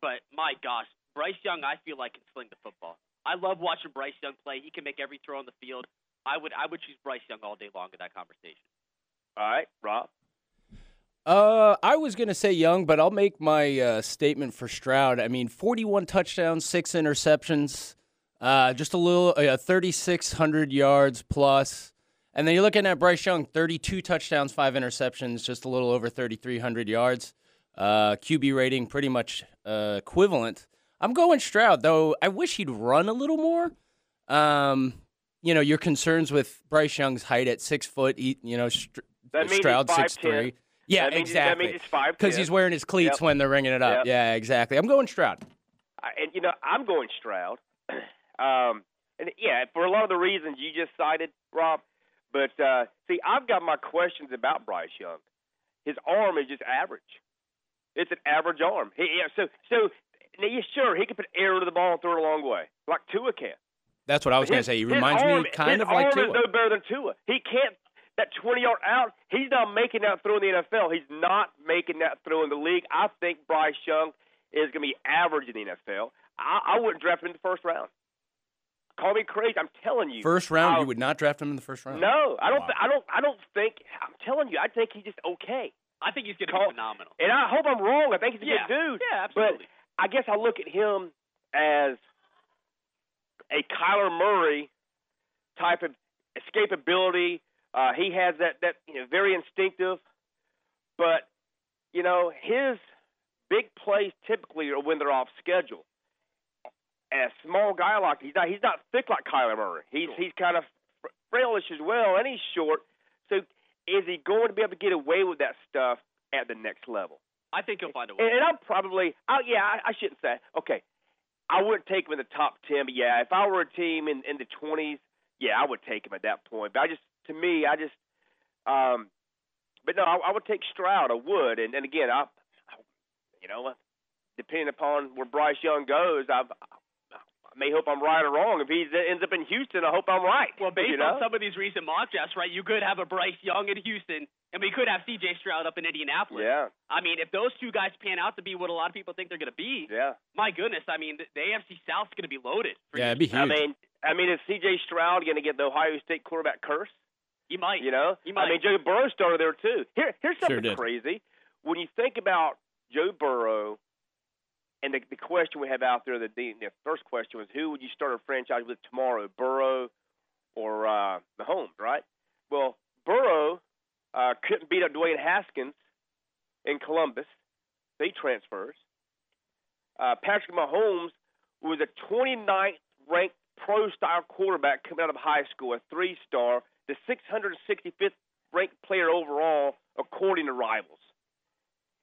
But my gosh, Bryce Young, I feel like can sling the football. I love watching Bryce Young play. He can make every throw on the field. I would I would choose Bryce Young all day long in that conversation. all right, Rob. Uh, I was gonna say Young, but I'll make my uh, statement for Stroud. I mean, 41 touchdowns, six interceptions, uh, just a little, uh, 3,600 yards plus. And then you're looking at Bryce Young, 32 touchdowns, five interceptions, just a little over 3,300 yards. Uh, QB rating pretty much uh, equivalent. I'm going Stroud, though. I wish he'd run a little more. Um, you know, your concerns with Bryce Young's height at six foot. You know, Str- That Stroud six three. Yeah, that means, That exactly. means five Because he's wearing his cleats Yep. when they're ringing it up. Yep. Yeah, exactly. I'm going Stroud. I- and you know I'm going Stroud. um, and yeah, for a lot of the reasons you just cited, Rob. But uh, see, I've got my questions about Bryce Young. His arm is just average. It's an average arm. He, yeah, so so now, yeah, sure he can put air into the ball and throw it a long way, like Tua can. That's what I was going to say. He his reminds arm- me kind his of like arm Tua. is no better than Tua. He can't that 20 yard out. He's not making that throw in the NFL. He's not making that throw in the league. I think Bryce Young is going to be average in the NFL. I, I wouldn't draft him in the first round. Call me crazy. I'm telling you. First round, I- you would not draft him in the first round. No, I don't. Wow. th- I don't. I don't think. I'm telling you. I think he's just okay. I think he's going to be phenomenal. And I hope I'm wrong. I think he's a Yeah, good dude. yeah, absolutely. But. I guess I look at him as a Kyler Murray type of escapability. Uh, he has that that you know very instinctive, but you know his big plays typically are when they're off schedule. And a small guy like he's not he's not thick like Kyler Murray. He's he's kind of frailish as well, and he's short. So is he going to be able to get away with that stuff at the next level? I think he'll find a way. And, and I'm probably, oh yeah, I, I shouldn't say. Okay, I wouldn't take him in the top ten, but yeah, if I were a team in in the twenties, yeah, I would take him at that point. But I just, to me, I just, um, but no, I, I would take Stroud. I would, and and again, I, I you know, depending upon where Bryce Young goes, I. I may hope I'm right or wrong. If he ends up in Houston, I hope I'm right. Well, based you know? on some of these recent mock drafts, right, you could have a Bryce Young in Houston, and we could have C.J. Stroud up in Indianapolis. yeah, I mean, if those two guys pan out to be what a lot of people think they're going to be, yeah. my goodness, I mean, the, the AFC South's going to be loaded. For Yeah, it'd be huge. I mean, I mean, is C.J. Stroud going to get the Ohio State quarterback curse? He might. You know, He I might. mean, Joe Burrow started there too. Here, here's something did. crazy. when you think about Joe Burrow and the, the question we have out there, the, the, first question was who would you start a franchise with tomorrow, Burrow or uh, Mahomes, right? Well, Burrow uh, couldn't beat up Dwayne Haskins in Columbus. They transfers. Uh, Patrick Mahomes was a 29th ranked pro style quarterback coming out of high school, a three star, the 665th ranked player overall according to rivals.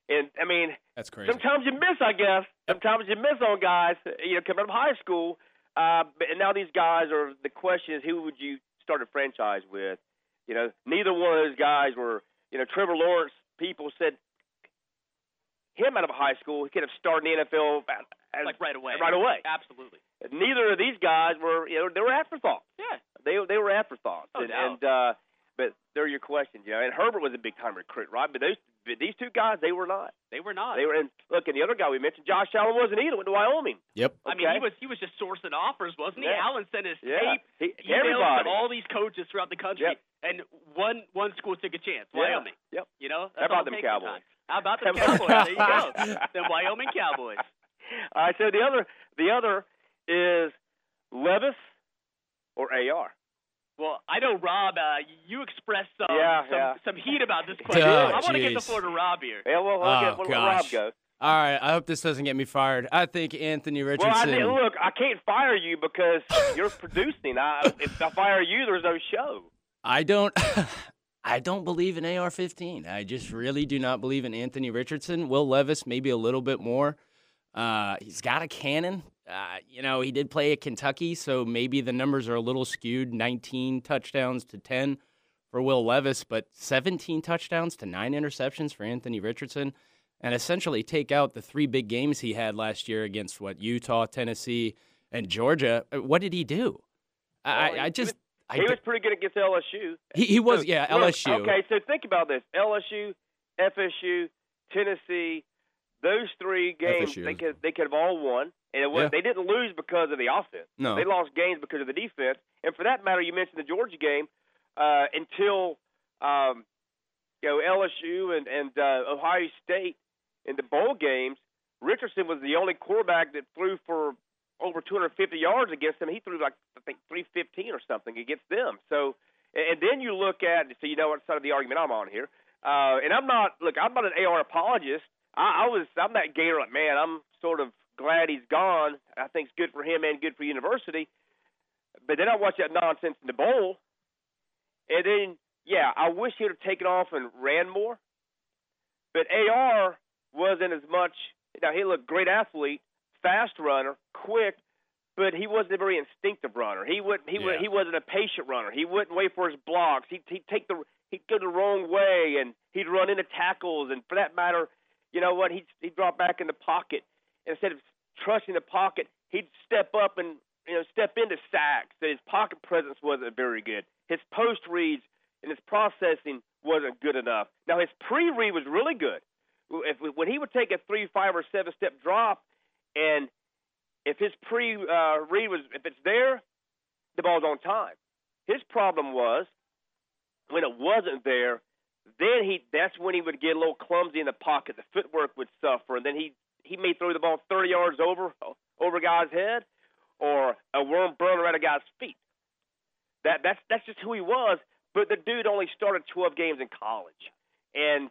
And I mean, That's crazy. sometimes you miss, I guess. Sometimes you miss on guys, you know, coming out of high school. Uh, and now these guys are. The question is, who would you start a franchise with? You know, neither one of those guys were. You know, Trevor Lawrence. People said him out of high school, he could have started in the NFL as, like right away. Right away. Absolutely. Neither of these guys were. You know, they were afterthoughts. Yeah. They they were afterthoughts. No and, doubt. and uh, but they're your questions. You know, and Herbert was a big time recruit, right? But those but these two guys, they were not. They were not. They were. And look, and the other guy we mentioned, Josh Allen, wasn't either. Went to Wyoming. Yep. I mean, he was he was just sourcing offers, wasn't he? Yeah. Allen sent his Yeah. tape, He, emails to all these coaches throughout the country, Yep. and one one school took a chance, Yeah. Wyoming. Yep. You know, How That's about all it them Cowboys? sometimes. How about them How Cowboys? there you go. the Wyoming Cowboys. All right. So the other, the other is Levis or Ar. Well, I know Rob. Uh, you expressed some Yeah, some, yeah. some heat about this question. Oh, I want to get the floor to Rob here. Yeah. Well, look Oh, at we'll Rob gosh. go. All right. I hope this doesn't get me fired. I think Anthony Well, I Richardson. mean, look, I can't fire you because you're producing. I, if I fire you, there's no show. I don't. I don't believe in AR-15. I just really do not believe in Anthony Richardson. Will Levis maybe a little bit more. Uh, he's got a cannon. Uh, you know, he did play at Kentucky, so maybe the numbers are a little skewed. 19 touchdowns to 10 for Will Levis, but 17 touchdowns to nine interceptions for Anthony Richardson, and essentially take out the three big games he had last year against what Utah, Tennessee, and Georgia. Uh, What did he do? Well, I, I just. I he d- was pretty good against LSU. he, he was, So, yeah, LSU. Okay, so think about this: LSU, FSU, Tennessee. Those three games FSU they could they could have all won, and it was, Yeah. they didn't lose because of the offense. No. They lost games because of the defense. And for that matter, you mentioned the Georgia game uh, until um, you know LSU and and uh, Ohio State in the bowl games. Richardson was the only quarterback that threw for over 250 yards against them. He threw like I think 315 or something against them. So, and then you look at so you know what side of the argument I'm on here. Uh, and I'm not look. I'm not an AR apologist. I, I was. I'm that Gator. Like man, I'm sort of glad he's gone. I think it's good for him and good for university. But then I watched that nonsense in the bowl, and then yeah, I wish he would have taken off and ran more. But AR wasn't as much. Now he looked great athlete, fast runner, quick, but he wasn't a very instinctive runner. He wouldn't. He would. He wasn't a patient runner. He wouldn't wait for his blocks. He'd, he'd take the. He'd go the wrong way, and he'd run into tackles. And for that matter, you know what? He'd he'd drop back in the pocket instead of trusting the pocket. He'd step up and you know step into sacks. That his pocket presence wasn't very good. His post reads and his processing wasn't good enough. Now his pre-read was really good. If when he would take a three, five, or seven step drop, and if his pre uh, read was if it's there, the ball's on time. His problem was when it wasn't there. Then he that's when he would get a little clumsy in the pocket. The footwork would suffer, and then he he may throw the ball 30 yards over over a guy's head, or a worm burner at a guy's feet. That that's that's just who he was. But the dude only started 12 games in college, and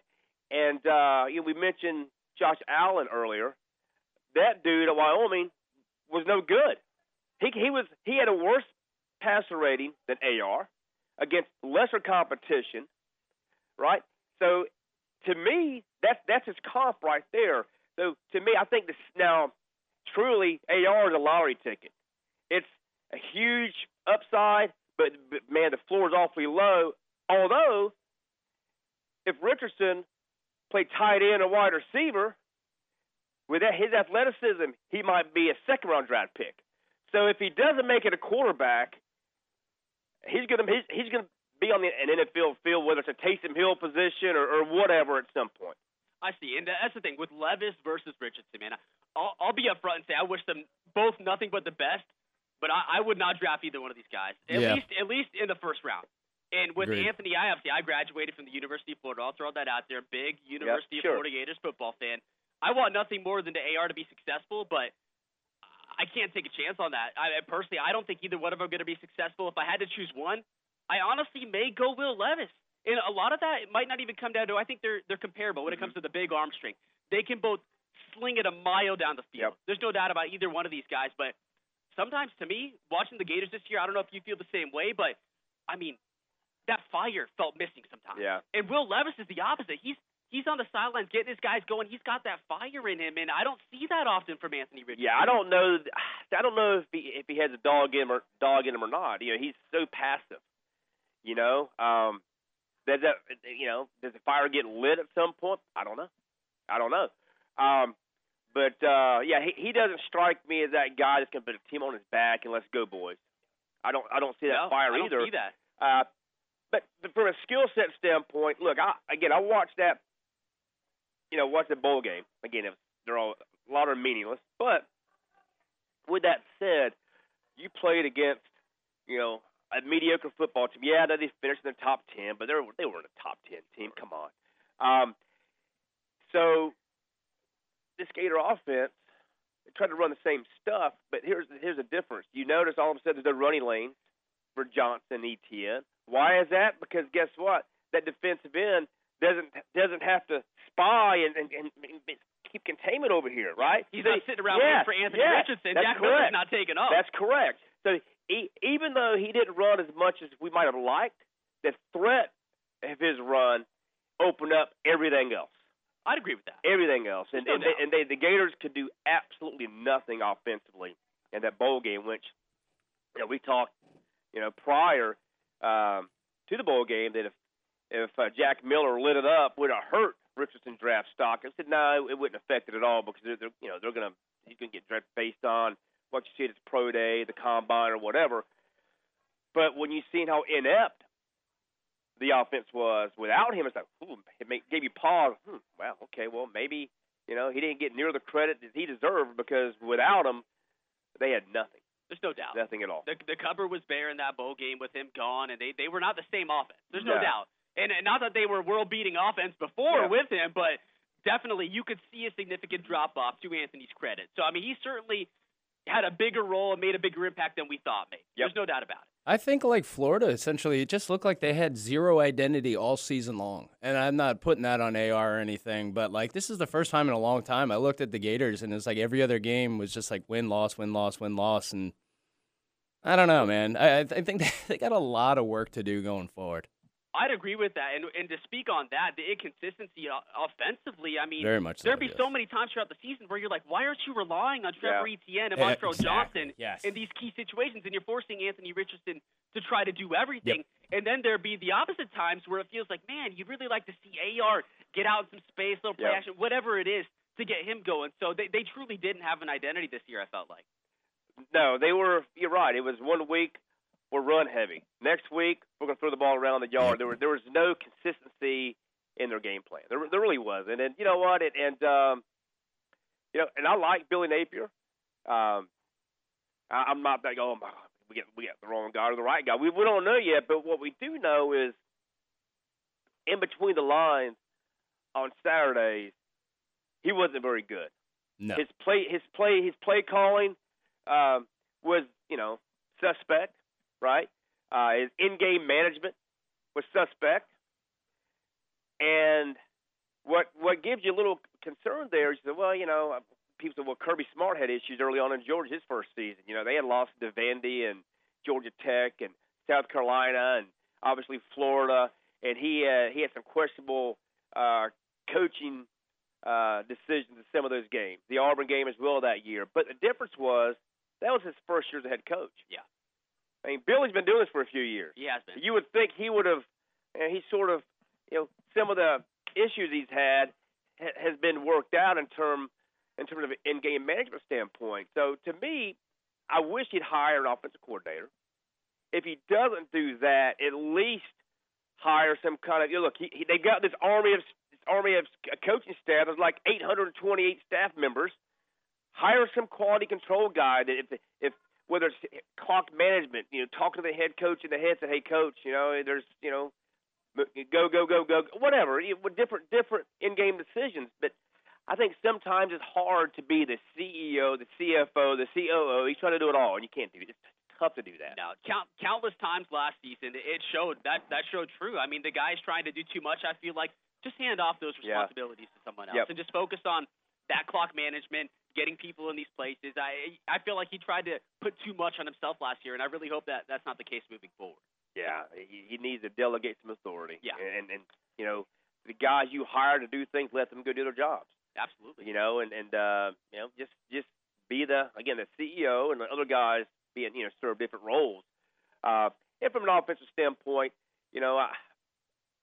and uh, you know, we mentioned Josh Allen earlier. That dude at Wyoming was no good. He he was he had a worse passer rating than AR against lesser competition, right? So to me, that's that's his comp right there. So to me, I think this now truly AR is a lottery ticket. It's a huge upside, but, but man, the floor is awfully low. Although, if Richardson played tight end or wide receiver, with that, his athleticism, he might be a second round draft pick. So if he doesn't make it a quarterback, he's gonna he's, he's gonna be on the, an NFL field, whether it's a Taysom Hill position or, or whatever at some point. I see, and that's the thing with Levis versus Richardson, man. I'll, I'll be upfront and say I wish them both nothing but the best, but I, I would not draft either one of these guys. At Yeah. least, at least in the first round. And with Agreed. Anthony, I obviously I graduated from the University of Florida. I'll throw that out there. Big University sure. of Florida Gators football fan. I want nothing more than the AR to be successful, but I can't take a chance on that. I I personally, I don't think either one of them are going to be successful. If I had to choose one, I honestly may go Will Levis. And a lot of that it might not even come down to. I think they're they're comparable when it comes to the big arm strength. They can both sling it a mile down the field. Yep. There's no doubt about either one of these guys. But sometimes, to me, watching the Gators this year, I don't know if you feel the same way, but I mean, that fire felt missing sometimes. Yeah. And Will Levis is the opposite. He's he's on the sidelines getting his guys going. He's got that fire in him, and I don't see that often from Anthony Richardson. Yeah, I don't know. I don't know if he if he has a dog in him or dog in him or not. You know, he's so passive. You know, um, does that you know does the fire get lit at some point? I don't know. I don't know. Um, but uh, yeah, he he doesn't strike me as that guy that's gonna put a team on his back and let's go, boys. I don't I don't see that No, fire I don't either. see that. Uh, but, but from a skill set standpoint, look, I, again, I watched that. You know, watched the bowl game. Again, it was, they're all a lot are meaningless. But with that said, you played against, you know, a mediocre football team. Yeah, they finished in the top ten, but they were they weren't a top ten team. Come on. Um, so this Gator offense, they tried to run the same stuff, but here's here's a difference. You notice all of a sudden there's no running lanes for Johnson Etienne. Why is that? Because guess what? That defensive end doesn't doesn't have to spy and, and, and, and keep containment over here, right? He's So- not sitting around yeah, waiting for Anthony yeah, Richardson. That's Jack correct. Miller's not taking off. That's correct. So he, even though he didn't run as much as we might have liked, the threat of his run opened up everything else. I'd agree with that. Everything else, and No and, they, and they, the Gators could do absolutely nothing offensively in that bowl game, which you know, we talked, you know, prior um, to the bowl game that if if uh, Jack Miller lit it up, would have hurt Richardson's draft stock. I said no, it wouldn't affect it at all because they're, they're you know they're gonna he's gonna get drafted based on what you see at his pro day, the combine, or whatever. But when you seen how inept the offense was without him, it's like ooh, it made, gave you pause. Hmm, well, okay, well maybe you know he didn't get near the credit that he deserved because without him, they had nothing, There's no doubt. nothing at all. The the cover was bare in that bowl game with him gone, and they they were not the same offense. There's no Yeah. doubt. And, and not that they were world beating offense before Yeah. with him, but definitely you could see a significant drop off to Anthony's credit. So I mean, he certainly had a bigger role and made a bigger impact than we thought. Made. Yep. There's no doubt about it. I think like Florida, essentially, it just looked like they had zero identity all season long. And I'm not putting that on AR or anything, but like this is the first time in a long time I looked at the Gators and it's like every other game was just like win, loss, win, loss, win, loss. And I don't know, man. I, I I think they got a lot of work to do going forward. I'd agree with that. And and to speak on that, the inconsistency offensively, I mean, Very much so, there'd be yes. so many times throughout the season where you're like, why aren't you relying on Trevor Etienne and Yeah, Montrell exactly. Johnson Yes. in these key situations, and you're forcing Anthony Richardson to try to do everything. And then there'd be the opposite times where it feels like, man, you'd really like to see AR get out in some space, little play Yep. action, whatever it is, to get him going. So they they truly didn't have an identity this year. I felt like. No, they were. You're right. It was one week we're run heavy. Next week we're going to throw the ball around the yard. There, were, there was no consistency in their game plan. There, there really wasn't. And you know what? It, and um, you know, and I like Billy Napier. Um, I, I'm not like, oh my, we get we got the wrong guy or the right guy. We we don't know yet. But what we do know is, in between the lines on Saturdays, he wasn't very good. No. His play, his play, his play calling um, was, you know, suspect, right? Uh, his in-game management was suspect, and what what gives you a little concern there is that, well, you know, people said, well, Kirby Smart had issues early on in Georgia his first season. You know, they had lost to Vandy and Georgia Tech and South Carolina and obviously Florida, and he uh, he had some questionable uh, coaching uh, decisions in some of those games. The Auburn game as well that year. But the difference was that was his first year as a head coach. Yeah. I mean, Billy's been doing this for a few years. He has been. You would think he would have, and he sort of, you know, some of the issues he's had ha- has been worked out in term in terms of in-game management standpoint. So to me, I wish he'd hire an offensive coordinator. If he doesn't do that, at least hire some kind of. You know, look, he, he, they got this army of this army of coaching staff. There's like 828 staff members. Hire some quality control guy that if if whether it's clock management, you know, talking to the head coach in the head, say, "Hey, coach, you know, there's, you know, go, go, go, go, whatever." With different, different in-game decisions, but I think sometimes it's hard to be the CEO, the CFO, the COO. He's trying to do it all, and you can't do it. It's tough to do that. No, count, countless times last season, it showed that that showed true. I mean, the guy's trying to do too much. I feel like just hand off those Yeah. responsibilities to someone else Yep. and just focus on that clock management, getting people in these places. I I feel like he tried to put too much on himself last year, and I really hope that that's not the case moving forward. Yeah, he, he needs to delegate some authority. Yeah. and and you know, the guys you hire to do things, let them go do their jobs. Absolutely. You know, and and uh, you know, just just be the again the CEO and the other guys being you know serve different roles. Uh, and from an offensive standpoint, you know, I,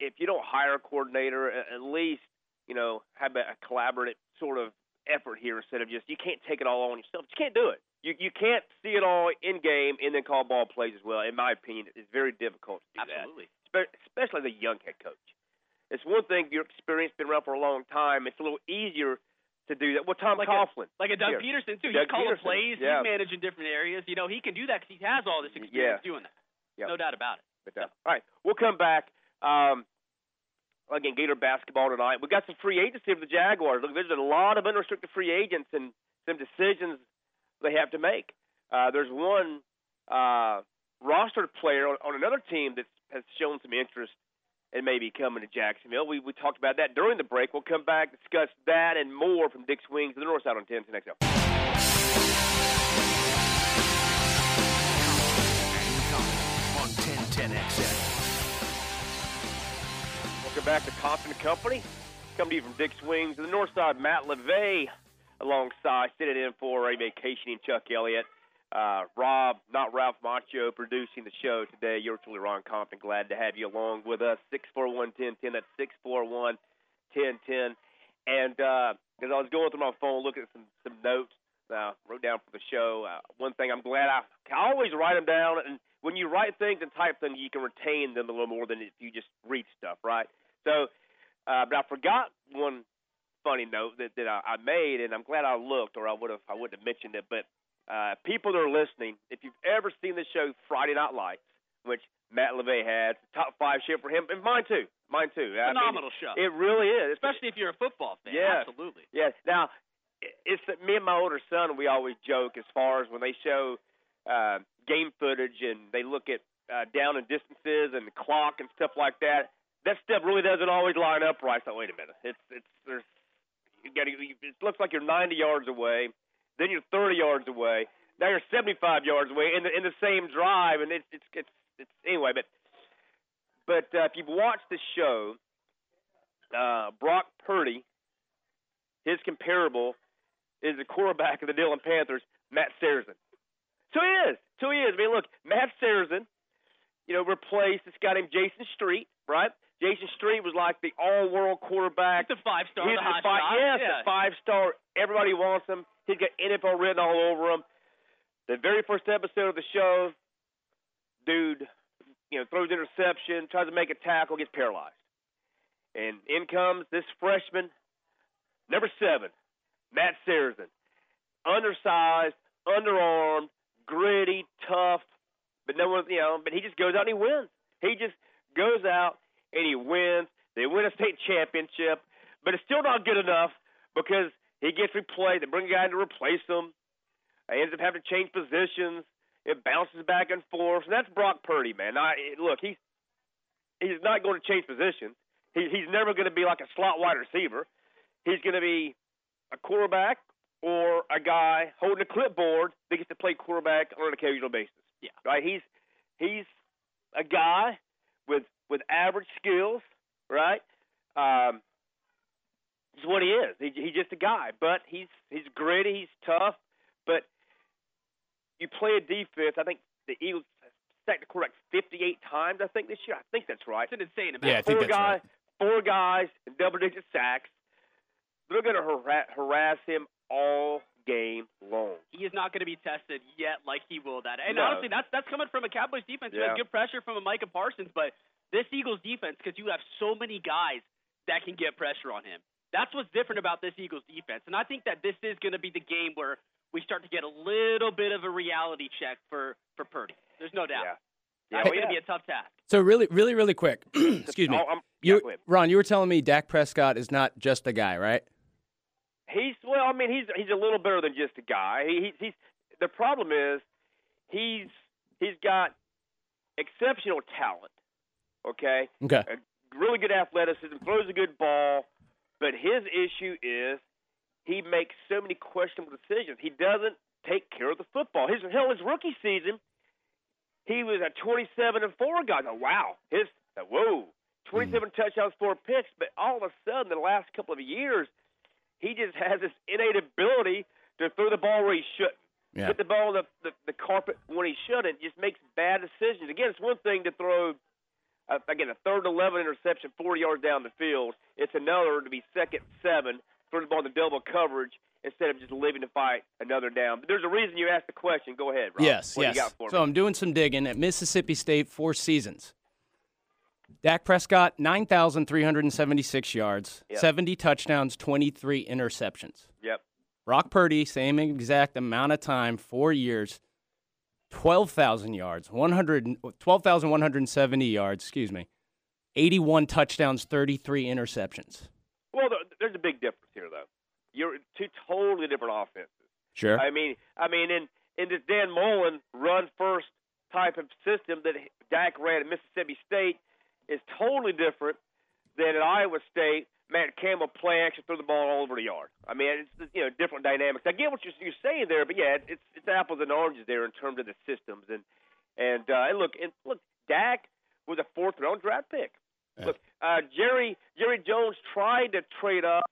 if you don't hire a coordinator, at least you know have a, a collaborative sort of effort here instead of just you can't take it all on yourself. You can't do it. You you can't see it all in game and then call ball plays as well. In my opinion, it's very difficult to do that Absolutely. spe- especially the young head coach. It's one thing your experience been around for a long time. It's a little easier to do that. Well, Tom Like a- Coughlin, Like a Doug Here. Pederson too. Doug he's calling Pederson, plays. yeah. He's managing different areas. You know, he can do that because he has all this experience doing that. Yep. No doubt about it. But, uh, all right, we'll come back. Um, again, Gator basketball tonight. We've got some free agency of the Jaguars. Look, there's a lot of unrestricted free agents and some decisions they have to make. Uh, there's one uh, rostered player on, on another team that has shown some interest in maybe coming to Jacksonville. We we talked about that during the break. We'll come back discuss that and more from Dick's Wings to the North Side on 10 XL. on 1010XL. Welcome back to Compton Company. Coming to you from Dick's Wings the north side, Matt LeVay alongside sitting in for a vacationing Chuck Elliott. Uh, Rob, not Ralph Macho, producing the show today. You're truly Ron Compton. Glad to have you along with us. 641 1010. That's 641 1010. And uh, as I was going through my phone looking at some, some notes, uh, wrote down for the show, uh, one thing I'm glad I, I always write them down. And when you write things and type things, you can retain them a little more than if you just read stuff, right? So, uh, but I forgot one funny note that, that I, I made, and I'm glad I looked, or I would have I wouldn't have mentioned it. But uh, people that are listening, if you've ever seen the show Friday Night Lights, which Matt LeVay had, top five show for him, and mine too, mine too. I mean, Phenomenal show. it really is, Especially if you're a football fan. Yes. Absolutely. yeah. Now, it's that me and my older son. We always joke as far as when they show uh, game footage and they look at uh, down and distances and the clock and stuff like that. That step really doesn't always line up right. So wait a minute. It's it's there's you got. It looks like you're 90 yards away, then you're 30 yards away, now you're 75 yards away in the in the same drive, and it's it's it's, it's anyway. But but uh, if you've watched the show, uh, Brock Purdy, his comparable is the quarterback of the Dillon Panthers, Matt Saracen. So he is. So he is. I mean, look, Matt Saracen, you know, replaced this guy named Jason Street, right? Jason Street was like the all-world quarterback. He's the five star, He's a five, yes, yeah. a five star. Everybody wants him. He's got NFL written all over him. The very first episode of the show, dude, you know, throws interception, tries to make a tackle, gets paralyzed, and in comes this freshman, number seven, Matt Saracen, undersized, underarmed, gritty, tough, but no one, you know, but he just goes out and he wins. He just goes out and he wins. They win a state championship, but it's still not good enough because he gets replaced. They bring a guy in to replace him. He ends up having to change positions. It bounces back and forth, and that's Brock Purdy, man. I, look, he's he's not going to change positions. He, he's never going to be like a slot wide receiver. He's going to be a quarterback or a guy holding a clipboard that gets to play quarterback on an occasional basis. Yeah. Right? He's he's a guy with with average skills, right? Um this is what he is. He, he's just a guy, but he's he's gritty, he's tough, but you play a defense. I think the Eagles sacked the quarterback 58 times. I think this year. I think that's right It's an insane amount. Yeah, I think four that's guys, right. four guys, and double-digit sacks. They're going to harass, harass him all game long. he is not going to be tested yet like he will that. And No. honestly, that's that's coming from a Cowboys defense who Yeah. has good pressure from a Micah Parsons, but this Eagles defense because you have so many guys that can get pressure on him. That's what's different about this Eagles defense, and I think that this is going to be the game where we start to get a little bit of a reality check for for Purdy. There's no doubt. Yeah. That's Yeah, going to be a tough task. So really, really, really quick. Excuse me. Oh, I'm- yeah, You. Ron, you were telling me Dak Prescott is not just a guy, right? He's well. I mean, he's he's a little better than just a guy. He, he's he's the problem is he's he's got exceptional talent. Okay, Okay. Uh, really good athleticism, throws a good ball, but his issue is he makes so many questionable decisions. He doesn't take care of the football. His hell, his rookie season, he was a 27 and four guy. Now, wow, his whoa, hmm. 27 touchdowns, four picks. But all of a sudden, the last couple of years, he just has this innate ability to throw the ball where he shouldn't. Yeah. Hit the ball on the, the, the carpet when he shouldn't. Just makes bad decisions. Again, it's one thing to throw uh, again, a third and 11 interception 40 yards down the field. It's another to be second seven, throw the ball in the double coverage instead of just living to fight another down. But there's a reason you asked the question. Go ahead, Rob. Yes, what yes. You got for so me? I'm doing some digging at Mississippi State, four seasons. Dak Prescott, 9,376 yards, Yep. 70 touchdowns, 23 interceptions. Yep. Brock Purdy, same exact amount of time, four years, 12,000 yards, 100, 12,170 yards, excuse me, 81 touchdowns, 33 interceptions. Well, there's a big difference here, though. You're two totally different offenses. Sure. I mean, I mean, in in this Dan Mullen run first type of system that Dak ran at Mississippi State is totally different than at Iowa State. Matt Campbell play action, threw the ball all over the yard. I mean, it's you know different dynamics. I get what you're, you're saying there, but yeah, it's it's apples and oranges there in terms of the systems and and uh, and look and look, Dak was a fourth round draft pick. Yeah. Look, uh, Jerry Jerry Jones tried to trade up.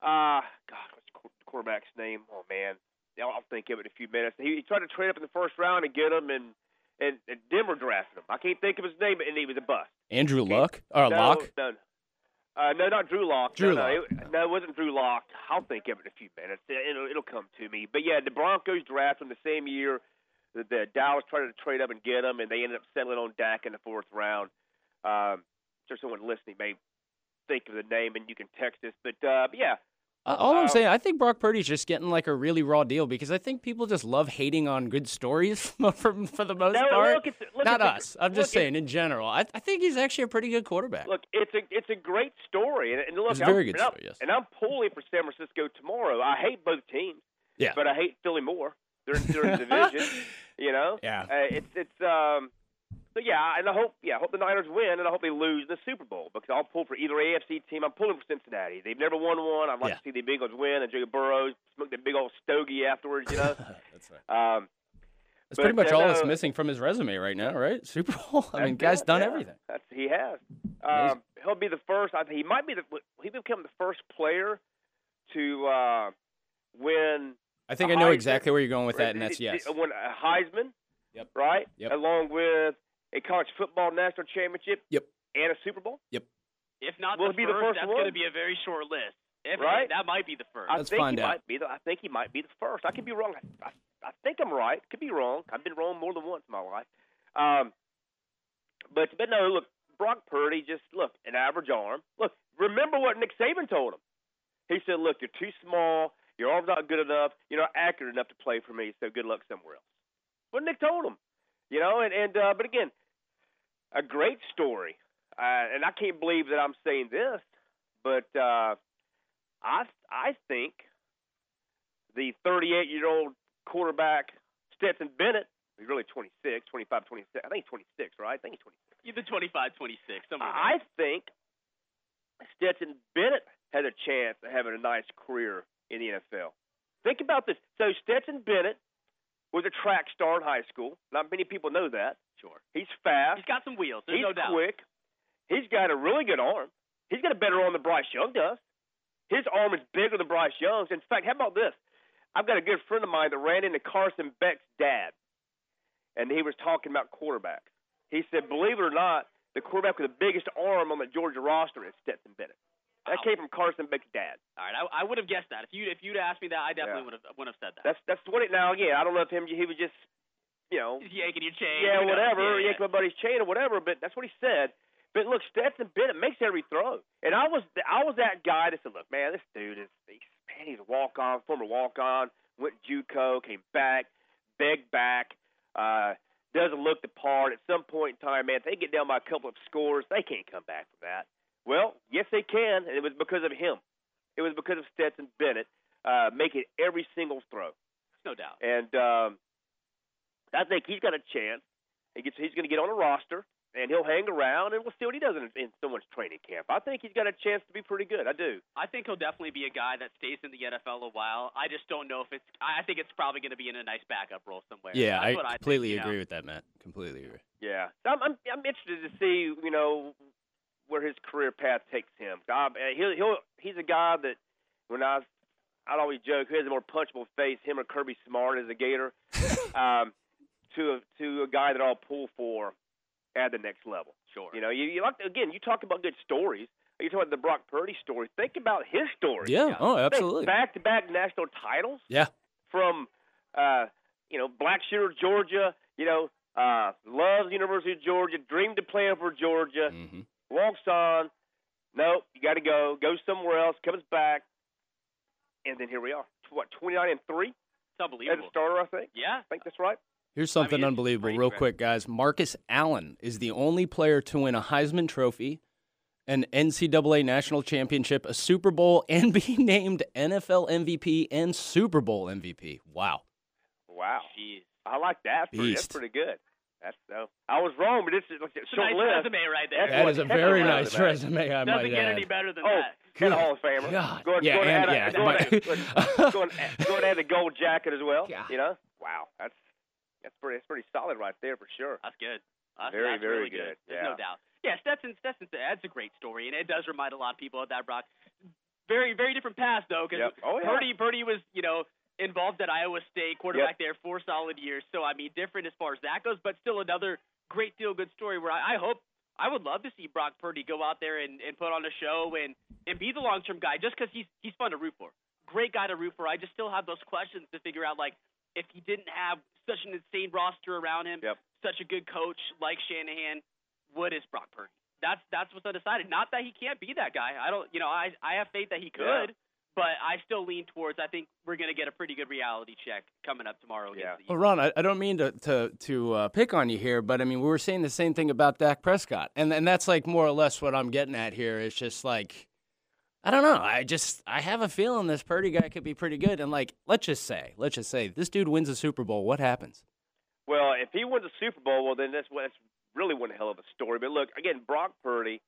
Uh, God, what's the quarterback's name? Oh man, I'll think of it in a few minutes. He, he tried to trade up in the first round and get him, and and, and Denver drafted him. I can't think of his name, and he was a bust. Andrew Luck? Or no, Lock? No, uh, no, not Drew Lock. Drew no, no, it, no, it wasn't Drew Lock. I'll think of it in a few minutes. It'll, it'll come to me. But yeah, the Broncos drafted him the same year that the Dallas tried to trade up and get him, and they ended up settling on Dak in the fourth round. Um, just someone listening may think of the name, and you can text us. But, uh, but yeah, All I'm Uh, saying, I think Brock Purdy's just getting like a really raw deal because I think people just love hating on good stories for, for the most part. look, Not us. I'm just saying in general. I, I think he's actually a pretty good quarterback. Look, it's a it's a great story, and, and look, It's a very I'm, good and I'm- story, yes. And I'm pulling for San Francisco tomorrow. I hate both teams, Yeah. but I hate Philly more. They're, they're in the division, you know. Yeah. Uh, it's it's um. So yeah, and I hope yeah, I hope the Niners win, and I hope they lose the Super Bowl because I'll pull for either AFC team. I'm pulling for Cincinnati. They've never won one. I'd like Yeah. to see the Bengals win and Joe Burrow smoke the big old stogie afterwards. You know. That's right. um, That's pretty much uh, all that's no, missing from his resume right now, right? Super Bowl. I mean, guy's it, done yeah. everything. That's he has. Um, he'll be the first. I think he might be the. He become the first player to uh, win. I think I know Heisman- exactly where you're going with that, and that's uh, yes. A Heisman. Yep. Right. Yep. Along with a college football national championship. Yep. And a Super Bowl. Yep. If not Will the it be first, the first that's going to be a very short list. If Right? that might be the first. I Let's think find he out. might be. The, I think he might be the first. I could be wrong. I, I, I think I'm right. Could be wrong. I've been wrong more than once in my life. Um, but but no, look, Brock Purdy just look an average arm. Look, remember what Nick Saban told him. He said, "Look, you're too small. Your arm's not good enough. You're not accurate enough to play for me. So good luck somewhere else." What Nick told him, you know. And and uh, but again, a great story. Uh, and I can't believe that I'm saying this, but uh, I I think the 38 year old quarterback Stetson Bennett. He's really 26, 25, 26. I think he's 26, right? I think he's 26. Either 25, 26, somewhere in I think Stetson Bennett has a chance of having a nice career in the NFL. Think about this. So Stetson Bennett was a track star in high school. Not many people know that. Sure. He's fast. He's got some wheels. There's He's no doubt. quick. He's got a really good arm. He's got a better arm than Bryce Young does. His arm is bigger than Bryce Young's. In fact, how about this? I've got a good friend of mine that ran into Carson Beck's dad, and he was talking about quarterbacks. He said, believe it or not, the quarterback with the biggest arm on the Georgia roster is Stetson Bennett. That came from Carson Beck's dad. All right, I, I would have guessed that. If you if you'd asked me that, I definitely Yeah. would have would have said that. That's that's what it now. Yeah, I don't know if him he was just, you know, He's yanking your chain. yeah, whatever, Yeah, yank my buddy's chain or whatever. But that's what he said. But look, Stetson Bennett makes every throw, and I was I was that guy that said, look, man, this dude is he's, man, he's a walk on, former walk on, went JUCO, came back, begged back. Uh, doesn't look the part. At some point in time, man, if they get down by a couple of scores, they can't come back from that. Well, yes, they can, and it was because of him. It was because of Stetson Bennett uh, making every single throw. No doubt. And um, I think he's got a chance. He gets, he's going to get on a roster, and he'll hang around, and we'll see what he does in, in someone's training camp. I think he's got a chance to be pretty good. I do. I think he'll definitely be a guy that stays in the NFL a while. I just don't know if it's. I think it's probably going to be in a nice backup role somewhere. Yeah, That's I what completely think, you know. agree with that, Matt. Completely agree. Yeah, I'm, I'm I'm interested to see you know where his career path takes him. I, he'll he'll he's a guy that when I I'd always joke who has a more punchable face, him or Kirby Smart as a Gator, um, to a to a guy that I'll pull for at the next level. Sure. You know, you, you like again, you talk about good stories. You talk about the Brock Purdy story. Think about his story. Yeah. Oh, absolutely. Back to back national titles Yeah. from uh, you know Blackshear, Georgia. You know, uh, loves University of Georgia, dreamed of playing for Georgia. hmm Walks on. Nope, you got to go. Goes somewhere else. Comes back, and then here we are. What twenty nine and three It's as unbelievable. a starter? I think. Yeah. I think that's right. Here's something it's unbelievable, real great. quick, guys. Marcus Allen is the only player to win a Heisman Trophy, an NCAA national championship, a Super Bowl, and be named NFL MVP and Super Bowl MVP. Wow. Wow, Jeez. I like that. That's pretty, that's pretty good. That's no. I was wrong, but this is like a It's a short nice list. resume right there. That's That what- is a very nice was resume, I Doesn't might get add. any better than Oh, that. and a Hall of Famer. God. Go ahead, Yeah, go and- and yeah, add, go go go go and add the gold jacket as well. God. You know, wow, that's that's pretty that's pretty solid right there for sure. That's good. That's, Very, that's very really good. good. There's Yeah. no doubt. Yeah, Stetson, Stetson, that's a great story, and it does remind a lot of people of that Brock. Very, very different path though, because Yep. Oh, yeah. Purdy, Purdy was, you know, involved at Iowa State, quarterback there four solid years. So I mean, different as far as that goes, but still another great feel good story. Where I, I hope, I would love to see Brock Purdy go out there and, and put on a show and and be the long term guy, just because he's he's fun to root for. Great guy to root for. I just still have those questions to figure out, like if he didn't have such an insane roster around him, Yep. such a good coach like Shanahan, what is Brock Purdy? That's that's what's undecided. Not that he can't be that guy. I don't, you know, I I have faith that he Yeah. Could, but I still lean towards. I think we're gonna get a pretty good reality check coming up tomorrow against Yeah. the Well, Ron, I, I don't mean to to to uh, pick on you here, but I mean we were saying the same thing about Dak Prescott, and and that's like more or less what I'm getting at here. It's just like I don't know. I just I have a feeling this Purdy guy could be pretty good, and like let's just say, let's just say this dude wins a Super Bowl. What happens? Well, if he wins a Super Bowl, well then that's that's really one hell of a story. But look, again, Brock Purdy,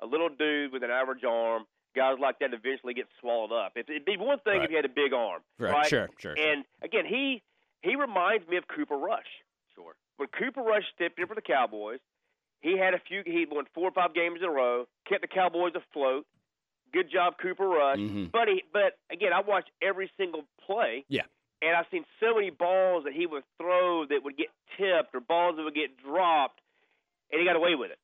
a little dude with an average arm, guys like that eventually get swallowed up. It, it'd be one thing Right. if he had a big arm, Right, sure, sure, sure. And again, he he reminds me of Cooper Rush. Sure. When Cooper Rush stepped in for the Cowboys, he had a few. He won four or five games in a row, kept the Cowboys afloat. Good job, Cooper Rush. Mhm. But he, but again, I watched every single play. Yeah. And I've seen so many balls that he would throw that would get tipped or balls that would get dropped, and he got away with it.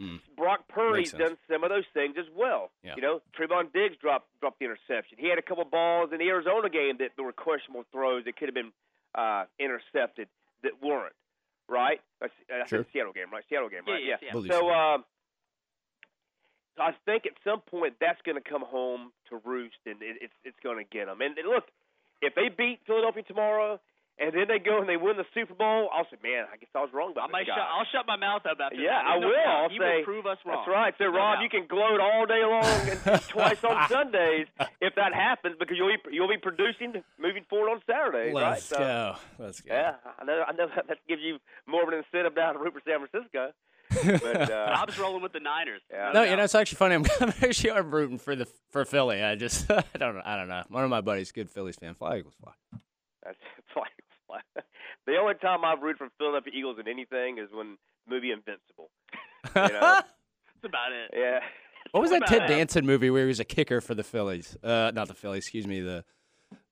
Mm. Brock Purdy's done some of those things as well. Yeah. You know, Trevon Diggs dropped dropped the interception. He had a couple balls in the Arizona game that were questionable throws that could have been uh, intercepted that weren't. Right? That's, that's Sure. the Seattle game, right? Seattle game, right? yeah, yeah. Believe So, so. um, so I think at some point that's going to come home to roost, and it, it's it's going to get them. And, and look, if they beat Philadelphia tomorrow, and then they go and they win the Super Bowl, I'll say, man, I guess I was wrong I about might this shut, guy. I'll shut my mouth up after Yeah, that. I no will. doubt. I'll he say- will prove us wrong. That's right. So, No Rob, doubt. you can gloat all day long and twice on Sundays if that happens because you'll be you'll be producing moving forward on Saturdays. Let's So, go. Let's go. Yeah, I know. I know that, that gives you more of an incentive down to root for San Francisco. But uh, Rob's rolling with the Niners. Yeah. No, doubt. you know it's actually funny. I'm, I'm actually I'm rooting for the for Philly. I just I don't know. I don't know. One of my buddies, good Phillies fan. Fly Eagles fly. That's like, the only time I've rooted for Philadelphia Eagles in anything is when the movie Invincible. You know? That's about it. yeah. What was that Ted that? Danson movie where he was a kicker for the Phillies? Uh, not the Phillies. Excuse me. The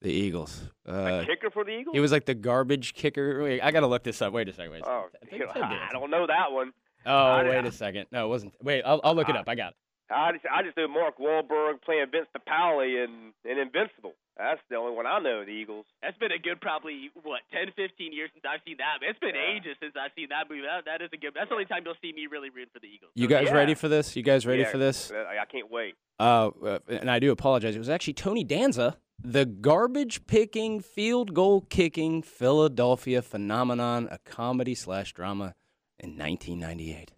the Eagles. A Uh, kicker for the Eagles? he was like the garbage kicker. Wait, I gotta look this up. Wait a second. Wait a second. Oh, I I don't know that one. Oh, I- wait a second. No, it wasn't. Wait, I'll, I'll look it up. I got it. I just I just knew Mark Wahlberg playing Vince Papale in, in Invincible. That's the only one I know of the Eagles. That's been a good probably what 10, 15 years since I've seen that. It's been Yeah. ages since I've seen that movie. That, that is a good. That's the only time you'll see me really rooting for the Eagles. You guys Yeah. ready for this? You guys ready Yeah, for this? I I can't wait. Uh, uh, and I do apologize. It was actually Tony Danza The garbage picking, field goal kicking Philadelphia phenomenon, a comedy slash drama in 1998.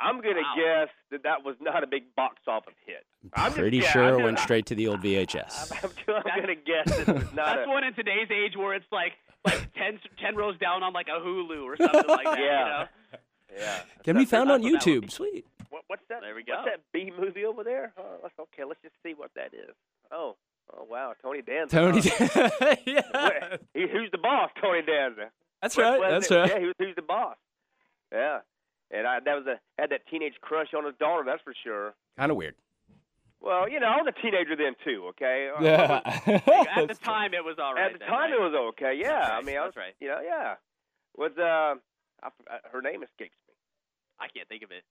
I'm gonna Wow. guess that that was not a big box office hit. I'm just- Pretty yeah, sure I'm it went straight to the old VHS. I'm, I'm gonna guess that it was not That's a. one in today's age where it's like like 10, 10 rows down on like a Hulu or something like that. Yeah. You know? Yeah. Can be found on that's what that would YouTube. Sweet. What, what's that? There we go. What's go. that B movie over there? Oh, okay, let's just see what that is. Oh, oh wow, Tony Danza. Tony. Oh. huh? yeah. Wait, he, who's the boss? Tony Danza. That's What- right. That's it? right. Yeah, he was, who's the boss? Yeah, and I that was a had that teenage crush on his daughter. That's for sure. Kind of weird. Well, you know, I was a teenager then too. Okay. Yeah. At the time, it was all right. At the then, time, right? it was okay. Yeah, That's I mean, I was, that's right. You know, yeah. Was uh, I, f- uh, her name escapes me. I can't think of it.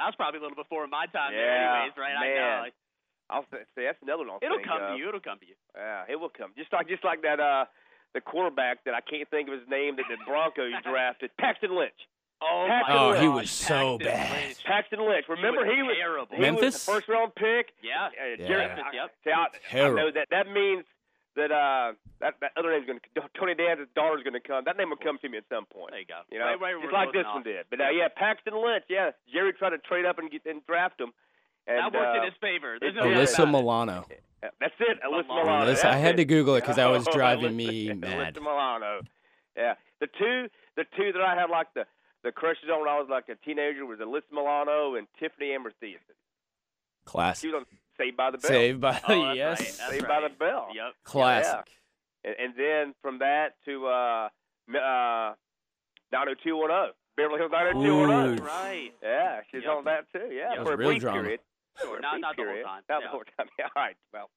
That was probably a little before my time, there anyways, right? I man. know. Like, I'll say, say that's another one. I'll It'll think come of. to you. It'll come to you. Yeah, it will come. Just like just like that uh the quarterback that I can't think of his name that the Broncos drafted, Paxton Lynch. Oh, Oh, he gosh, was so Paxton bad. Lynch. Paxton Lynch. Remember was he was terrible. he was Memphis? the first round pick. Yeah. Uh, Yeah. Jerry- Memphis, yep. See, I, I Terrible. know that that means that uh that that other name's going to Tony Danza's daughter's going to come. That name will come to me at some point. There you go. You know, Right, right, just like this closing one did. But uh, yeah, Paxton Lynch. Yeah, Jerry tried to trade up and get and draft him. And, That worked in uh, his favor. There's it no. Alyssa about it. Milano. That's it, Alyssa Milano. Milano. Alyssa- I That's had to Google it because that was Oh, driving me mad. Alyssa Milano. Yeah, the two, the two that I had like the the crushes on when I was like a teenager was Alyssa Milano and Tiffani Amber Thiessen. She Classic. was on Saved by the Bell. Saved by Oh, that's yes. right. That's Saved right. by the Bell. Yep. Classic. And, and then from that to uh, m- uh, 90210, Beverly Hills 90210. Ooh. Right. Yeah, she's Yep. on that too. Yeah, Yep. for a real brief drama. period. Sure. Not, brief not the whole time. Not Yeah. the whole time. Yeah, all right. Well,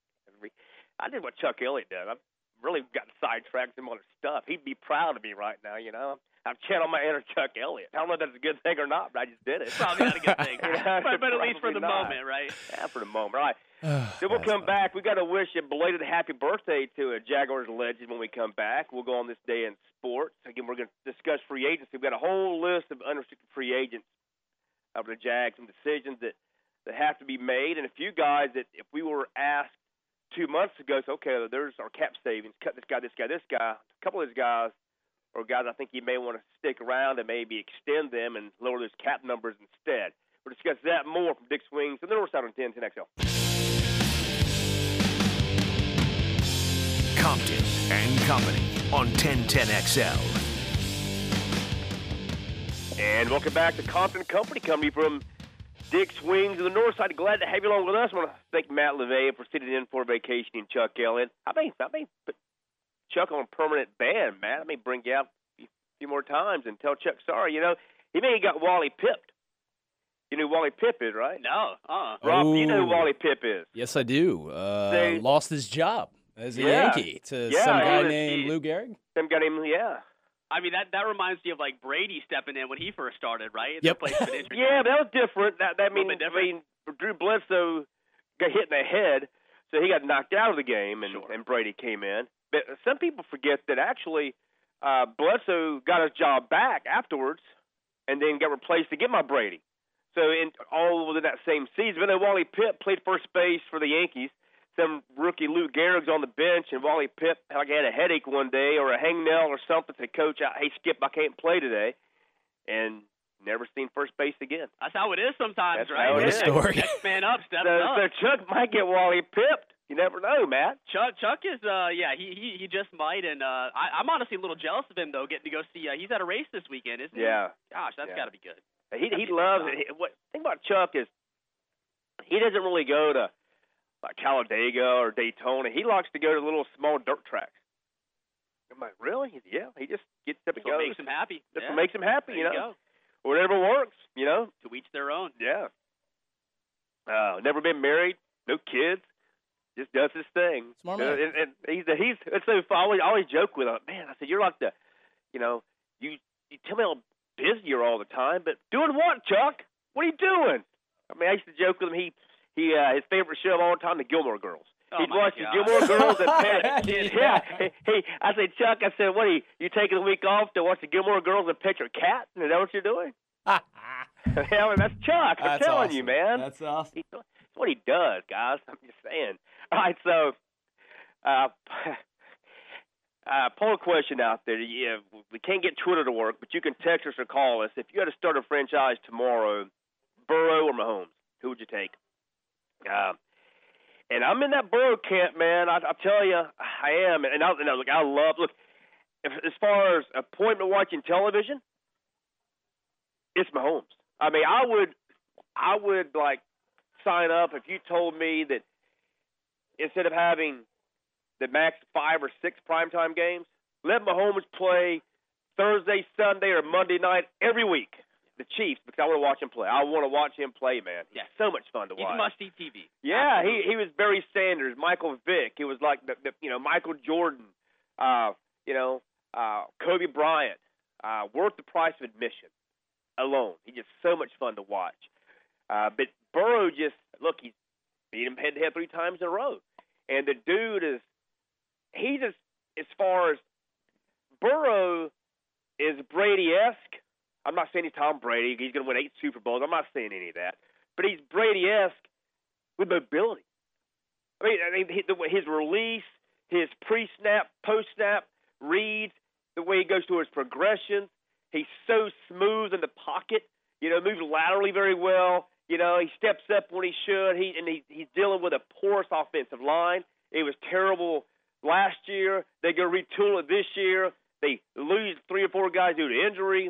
I did what Chuck Elliott did. I've really got sidetracked in other stuff. He'd be proud of me right now. You know, I've channeled my inner Chuck Elliott. I don't know if that's a good thing or not, but I just did it. Probably not a good thing. But, but at least for the not. moment, right? Yeah, for the moment. All right. Then we'll come back. We got to wish a belated happy birthday to a Jaguars legend when we come back. We'll go on this day in sports. Again, we're going to discuss free agency. We've got a whole list of unrestricted free agents of the Jags, some decisions that that have to be made, and a few guys that if we were asked two months ago, so okay, there's our cap savings. Cut this guy, this guy, this guy. A couple of these guys are guys I think you may want to stick around and maybe extend them and lower those cap numbers instead. We'll discuss that more from Dick Wings and the North Side on 10 XL. Compton and Company on 1010XL. And welcome back to Compton Company, company from Dick Wings of the North Side. Glad to have you along with us. I want to thank Matt LeVay for sitting in for vacation and Chuck Elliott. I may, I may put Chuck on a permanent ban, Matt. I may bring you out a few more times and tell Chuck sorry. You know, he may have got Wally pipped. You know who Wally Pipp is, right? No. Uh. Rob, you know who Wally Pipp is. Yes, I do. Uh, They- lost his job as a Yeah. Yankee to Yeah, some guy was- named he- Lou Gehrig. Some guy named, yeah. I mean that that reminds me of like Brady stepping in when he first started, right? Yep. The place been injured. Yeah, but that was different. That that Little means bit I mean Drew Bledsoe got hit in the head, so he got knocked out of the game, and Sure. and Brady came in. But some people forget that actually uh, Bledsoe got his job back afterwards, and then got replaced again by Brady. So in all within that same season, but then Wally Pipp played first base for the Yankees. Some rookie Lou Gehrig's on the bench, and Wally Pipp like had a headache one day or a hangnail or something. Said, "Coach, I, hey Skip, I can't play today," and never seen first base again. That's how it is sometimes, That's right? how it What a is. story. Next man up, steps So, up. so Chuck might get Wally pipped. You never know, Matt. Chuck Chuck is uh yeah he he he just might and uh I, I'm honestly a little jealous of him though getting to go see uh, he's at a race this weekend isn't he? Yeah, Gosh, that's Yeah. got to be good. he he That'd loves it. He- What thing about Chuck is he doesn't really go to like Talladega or Daytona. He likes to go to little small dirt tracks. I'm like, really? He's, yeah. He just gets up and goes. makes him happy. That's yeah. what makes him happy. there you you know, go. whatever works. You know. To each their own. Yeah. Uh, never been married, no kids, just does his thing. Smart man. and, and he's he's it's so I always I always joke with him, man. I said you're like the, you know, you you tell me how busy you're all the time, but doing what, Chuck? What are you doing? I mean, I used to joke with him. He he uh, his favorite show of all time, the Gilmore Girls. Oh He'd my watch the Gilmore Girls and pet. Kidding. yeah, he, he, I said, Chuck. I said, what? Are you, you taking a week off to watch the Gilmore Girls and pet your cat? Is that what you're doing? yeah, well, that's Chuck. I'm That's telling you, man. That's awesome. He, what he does, guys. I'm just saying. All right, so uh, uh, poll question out there. Yeah, we can't get Twitter to work, but you can text us or call us. If you had to start a franchise tomorrow, Burrow or Mahomes, who would you take? Uh, and I'm in that Burrow camp, man. I, I tell you, I am. And I, and I, look, I love look. If, as far as appointment watching television, it's Mahomes. I mean, I would, I would like sign up if you told me that instead of having the max five or six primetime games, let Mahomes play Thursday, Sunday, or Monday night every week. The Chiefs, because I want to watch him play. I want to watch him play, man. He's Yeah. so much fun to He's watch. must see TV. Yeah, Absolutely. he he was Barry Sanders, Michael Vick. He was like the, the you know Michael Jordan, uh, you know uh, Kobe Bryant. Uh, worth the price of admission alone. He's just so much fun to watch. Uh, but Burrow just look, he's beat him head to head three times in a row, and the dude is he just as far as Burrow is Brady esque. I'm not saying he's Tom Brady. He's going to win eight Super Bowls. I'm not saying any of that. But he's Brady esque with mobility. I mean, I mean his release, his pre-snap, post-snap reads, the way he goes through his progressions. He's so smooth in the pocket. You know, moves laterally very well. You know, he steps up when he should. He and he, he's dealing with a porous offensive line. It was terrible last year. They go retool it this year. They lose three or four guys due to injury.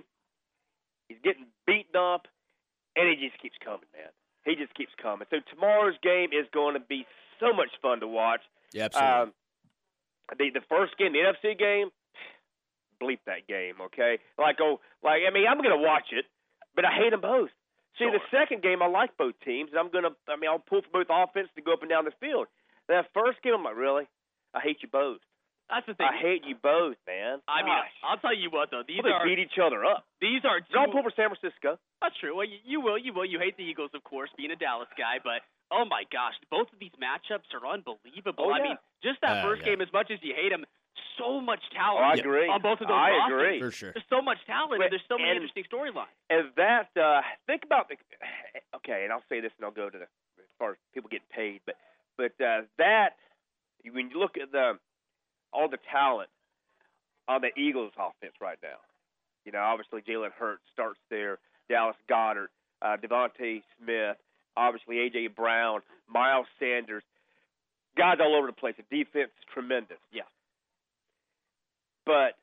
He's getting beaten up, and he just keeps coming, man. He just keeps coming. So tomorrow's game is going to be so much fun to watch. Yeah, absolutely. Um, the the first game, the NFC game, bleep that game, okay? Like oh, like I mean, I'm gonna watch it, but I hate them both. See, the second game, I like both teams, and I'm gonna. I mean, I'll pull for both offense to go up and down the field. That first game, I'm like, really? I hate you both. That's the thing. I hate you both, man. I mean, Gosh. I'll tell you what though. These Well, are they beat each other up. these are Don't two. pull for San Francisco. That's true. Well, you, you will, you will. You hate the Eagles, of course, being a Dallas guy, but oh my gosh, both of these matchups are unbelievable. Oh, I mean, just that Uh, first yeah. game, as much as you hate them, so much Oh, talent I agree. on both of those I rosters. agree. For sure. There's so much talent, and there's so many And- interesting storylines. And that, uh, think about the. Okay, and I'll say this, and I'll go to the as far as people getting paid, but but uh, that when you look at the all the talent on the Eagles offense right now, you know, obviously Jalen Hurts starts there, Dallas Goedert, uh, DeVonta Smith, obviously AJ Brown, Miles Sanders, guys all over the place. The defense is tremendous. Yeah. But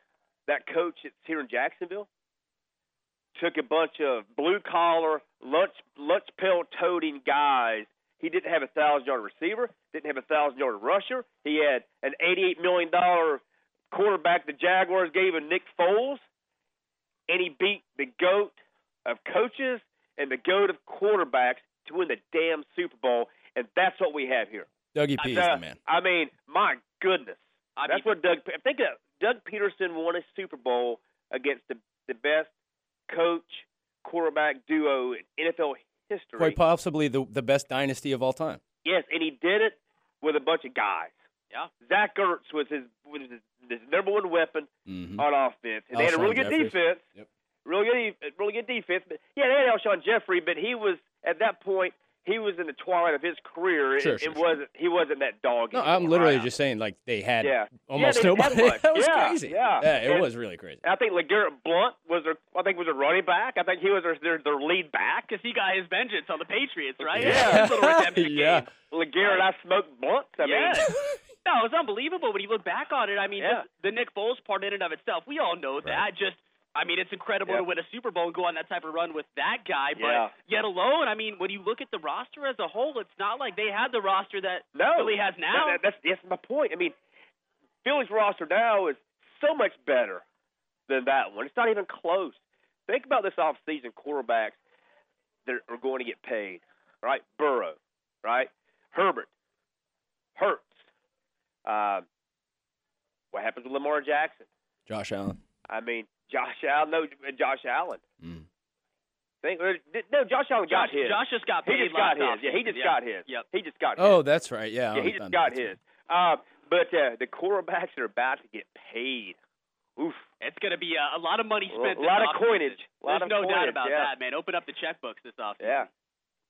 that coach that's here in Jacksonville took a bunch of blue collar, lunch lunch pill toting guys. He didn't have a thousand yard receiver, didn't have a thousand yard rusher. He had an eighty eight million dollar quarterback the Jaguars gave him Nick Foles, and he beat the goat of coaches and the goat of quarterbacks to win the damn Super Bowl, and that's what we have here. Dougie P is Uh, the man. I mean, my goodness. I That's mean, what Doug. Think uh, Doug Pederson won a Super Bowl against the the best coach quarterback duo in NFL history. Quite possibly the the best dynasty of all time. yes, and he did it with a bunch of guys. Yeah. Zach Ertz was his was his, his number one weapon hmm on offense, and they had a really good Jeffries. defense. Yep. Really good, really good defense. But yeah, they had Alshon Jeffery, but he was at that point he was in the twilight of his career. Sure, it, sure, it sure. wasn't he wasn't that dog. No, I'm literally right? just saying like they had Yeah. almost Yeah, they didn't have nobody. much. that was Yeah, crazy. yeah. it And- was really crazy. I think LeGarrette Blount was their, I think was a running back. I think he was their their, their lead back. because he got his vengeance on the Patriots, right? Yeah. His little redemption Yeah. game. Legarrette, I smoked blunt. I Yeah. mean, No, it was unbelievable when you look back on it. I mean, Yeah. just the Nick Foles part in and of itself, we all know that. Just, I mean, it's incredible Yeah. to win a Super Bowl and go on that type of run with that guy. But Yeah. yet alone, I mean, when you look at the roster as a whole, it's not like they had the roster that no, Philly has now. That, that, that's that's my point. I mean, Philly's roster now is so much better than that one. It's not even close. Think about this offseason quarterbacks that are going to get paid. Right, Burrow, right, Herbert, Hurts. Um, what happens with Lamar Jackson? Josh Allen. I mean, Josh Allen. No, Josh Allen. Mm. Think, uh, no, Josh Allen got Josh, his. Josh just got paid. he just got last his. Yeah, he just Yep. got his. Yep. He just got his. Oh, that's right. Yeah, yeah, he just got his. Uh, but uh, the quarterbacks are about to get paid, oof. It's going to be a, a lot of money A spent. lot this of offseason. coinage. A lot of coinage. There's of no doubt about yeah. that, man. Open up the checkbooks this offseason. Yeah.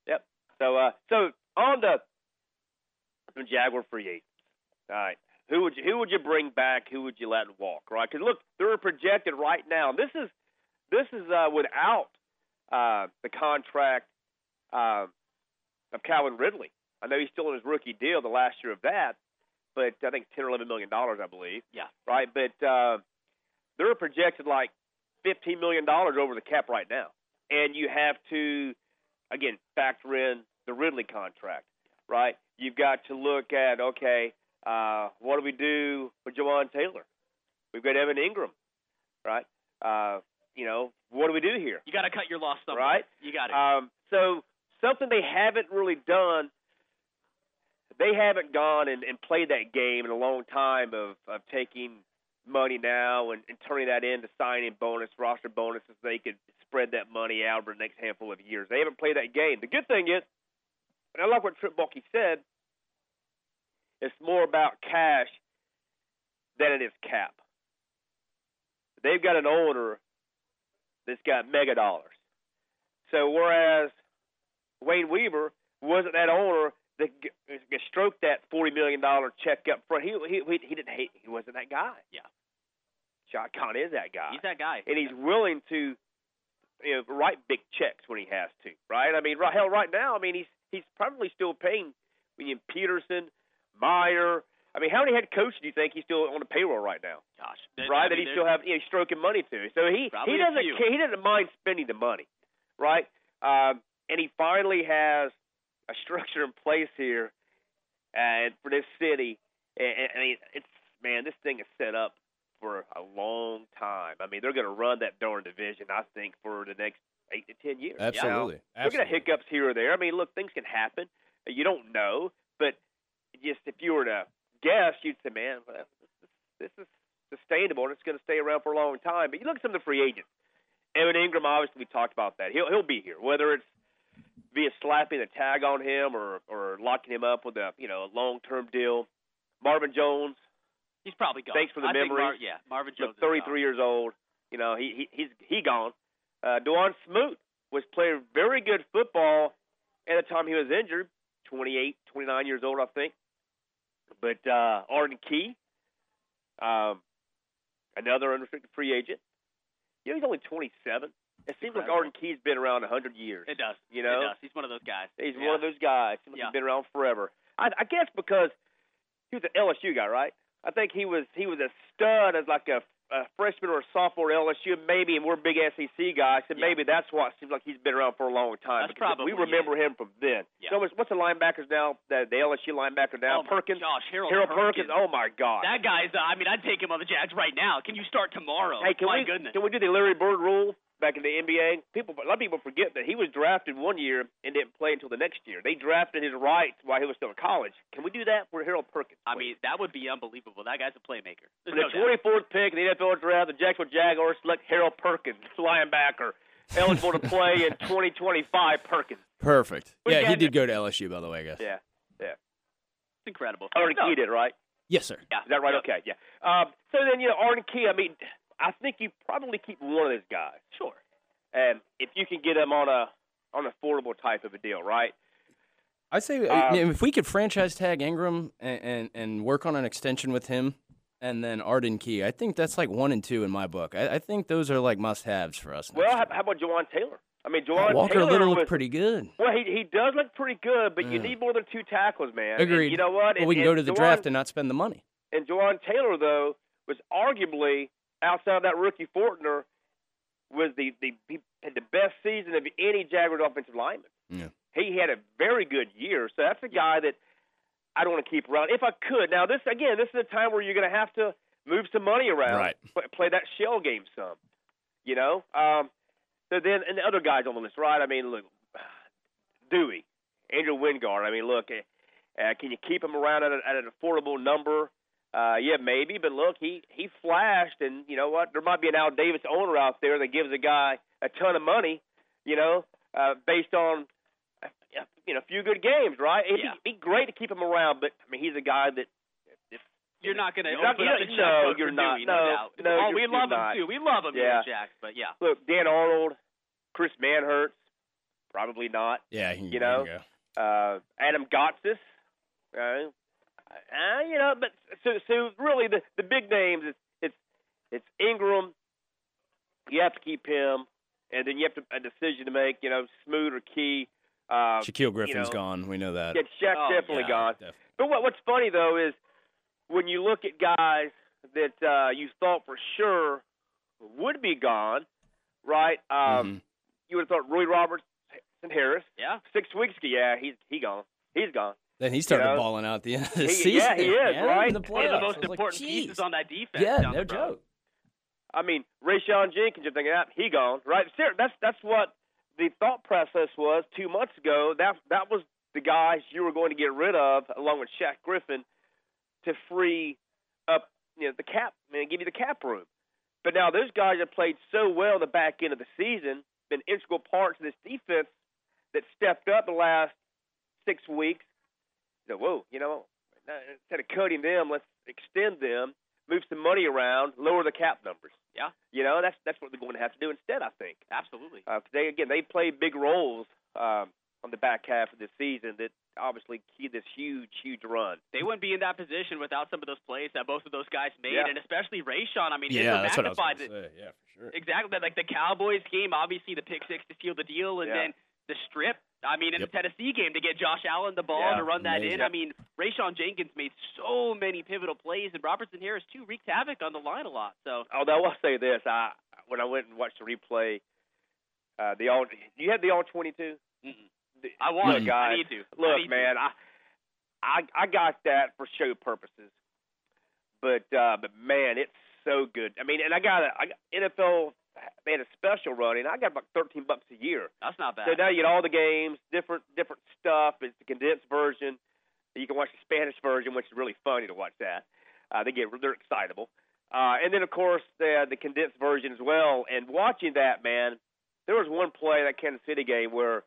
Yep. So, uh, so on the the Jaguar free agents. All right. Who would you who would you bring back? Who would you let walk? Right? Because look, they're projected right now. This is this is uh, without uh, the contract uh, of Calvin Ridley. I know he's still in his rookie deal, the last year of that, but I think ten or eleven million dollars, I believe. Yeah. Right, but uh, they're projected like fifteen million dollars over the cap right now, and you have to again factor in the Ridley contract. Right, you've got to look at okay, uh, what do we do with Jawaan Taylor? We've got Evan Engram, right? Uh, you know, what do we do here? You got to cut your loss somewhere. Right. You got it. Um, so something they haven't really done. They haven't gone and, and played that game in a long time of, of taking money now and, and turning that into signing bonus, roster bonuses. They could spread that money out over the next handful of years. They haven't played that game. The good thing is, and I like what Trent Baalke said, it's more about cash than it is cap. They've got an owner that's got mega dollars. So whereas Wayne Weaver wasn't that owner that g- g- stroked that forty million dollar check up front, he he he, he didn't hate. He wasn't that guy. Yeah. Shad Khan is that guy. He's that guy. and he's willing to you know write big checks when he has to, right? I mean, right, hell, right now, I mean, he's he's probably still paying William Peterson, Meyer. I mean, how many head coaches do you think he's still on the payroll right now? Gosh. Th- right? I that mean, he still have you know, stroking money to. So he he doesn't few. ca- he doesn't mind spending the money, right? Um, and he finally has a structure in place here, and for this city, and, and I mean, it's man, this thing is set up for a long time. I mean, they're going to run that darn division, I think, for the next eight to ten years. Absolutely. Now, Look at Absolutely. hiccups here or there. I mean, look, things can happen. You don't know, but just if you were to guess, you'd say, man, this is, sustainable and it's going to stay around for a long time. But you look at some of the free agents. Evan Engram, obviously, we talked about that. He'll he'll be here, whether it's via slapping a tag on him or or locking him up with a you know a long term deal. Marvin Jones, He's probably gone. Thanks for the I memories. Mar- yeah, Marvin Jones. 33 years old. You know, he, he he's he gone. Uh, Dawuane Smoot was playing very good football at the time he was injured. 28, 29 years old, I think. But uh, Arden Key, um, another unrestricted free agent. You know, he's only 27. It seems like Incredible. Arden Key's been around 100 years. It does. You know? It does. He's one of those guys. He's yeah. one of those guys. Like Yeah. He's been around forever. I, I guess because he was an LSU guy, right? I think he was he was a stud as like a, a freshman or a sophomore at LSU, maybe, and we're big SEC guys, and Yeah. maybe that's why it seems like he's been around for a long time. That's because probably we remember him from then. Yeah. So what's, the linebackers now? The, the LSU linebacker now, Oh Perkins. Gosh, Harold, Harold Perkins. Oh my God. That guy's. Uh, I mean, I'd take him on the Jags right now. Can you start tomorrow? Hey, can My we goodness. can we do the Larry Bird rule back in the NBA? People, a lot of people forget that he was drafted one year and didn't play until the next year. They drafted his rights while he was still in college. Can we do that for Harold Perkins? I mean, that would be unbelievable. That guy's a playmaker. There's the no doubt. 24th pick in the NFL draft, the Jacksonville Jaguars select Harold Perkins, linebacker, eligible to play in 2025. Perkins. Perfect. We Yeah, he did go to LSU, by the way, I guess. Yeah, yeah. It's incredible. Arden No, Key did, right? Yes, sir. Yeah. Is that right? Yep. Okay, yeah. Um, so then, you know, Arden Key, I mean, I think you probably keep one of those guys. Sure. And if you can get him on a on an affordable type of a deal, right? I say Um, if we could franchise tag Engram and, and, and work on an extension with him, and then Arden Key, I think that's like one and two in my book. I, I think those are like must-haves for us. Well, how, how about Jawaan Taylor? I mean, Jawan Walker Taylor Little looked pretty good. Well, he he does look pretty good, but you need more than two tackles, man. And Agreed. you know what? Well, we can go to the and draft and not spend the money. And Jawaan Taylor, though, was arguably outside of that rookie Fortner, was the the he had the best season of any Jaguars offensive lineman. Yeah. He had a very good year, so that's a guy that I don't want to keep around if I could. Now, this again, this is a time where you're going to have to move some money around, Right. play, play that shell game some, you know. Um, so then, and the other guys on the list, right? I mean, look, Dewey, Andrew Wingard. I mean, look, uh, can you keep him around at, a, at an affordable number? Uh, yeah, maybe, but look, he he flashed, and you know what? There might be an Al Davis owner out there that gives a guy a ton of money, you know, uh, based on uh, you know a few good games, right? It'd Yeah. be, be great to keep him around, but I mean, he's a guy that if, You're not going to You're not- open up the not- no, you're not. Dewey, No, no, doubt. no, oh, we you're love not. him too. We love him Yeah. Jack. But yeah, look Dan Arnold, Chris Manhertz, probably not. Yeah, he, You know? you. Uh, Adam Gotsis, uh, Uh, you know, but so so really the the big names it's it's it's Engram. You have to keep him, and then you have to a decision to make. You know, Smoot or Key. Uh, Shaquille Griffin's know, gone. We know that. yeah, Shaq's Oh, definitely Yeah, gone. def- But what what's funny though is when you look at guys that uh, you thought for sure would be gone, right? Um, mhm. You would have thought Roy Roberts and Harris. Yeah. Six weeks ago, yeah, he's he gone. He's gone. Then he started know, balling out at the end of the he- season. yeah, he is, man, right? The One of the most I was like, important pieces on that defense. Yeah, no joke. I mean, Rayshawn Jenkins, you're thinking, he gone, right? That's that's what the thought process was two months ago. That that was the guys you were going to get rid of, along with Shaq Griffin, to free up, you know, the cap and give you the cap room. But now those guys have played so well the back end of the season, been integral parts of this defense that stepped up the last six weeks. So, whoa, you know, instead of cutting them, let's extend them, move some money around, lower the cap numbers. Yeah. You know, that's that's what they're going to have to do instead. I think. Absolutely. Uh, 'cause they again, they play big roles um, on the back half of the season that obviously key this huge, huge run. They wouldn't be in that position without some of those plays that both of those guys made, Yeah. and especially Rayshawn. I mean, his Yeah, were that's what I was going to say. Yeah, for sure. Exactly. Like the Cowboys game, obviously the pick six to seal the deal, and Yeah. then the strip. I mean, in Yep. the Tennessee game to get Josh Allen the ball Yeah, to run that in. I mean, Rayshawn Jenkins made so many pivotal plays, and Robertson Harris too wreaked havoc on the line a lot. So Although I'll say this, I when I went and watched the replay, uh, the all you had the all twenty two. I want Look, it. guys, I need to. I Look, need to. man, I, I I got that for show purposes, but uh, but man, it's so good. I mean, and I got a I got NFL. They had a special running. I got about thirteen bucks a year. That's not bad. So now you get all the games, different different stuff. It's the condensed version. You can watch the Spanish version, which is really funny to watch that. Uh, they get they're excitable. Uh, and then of course the the condensed version as well. And watching that, man, there was one play that Kansas City game where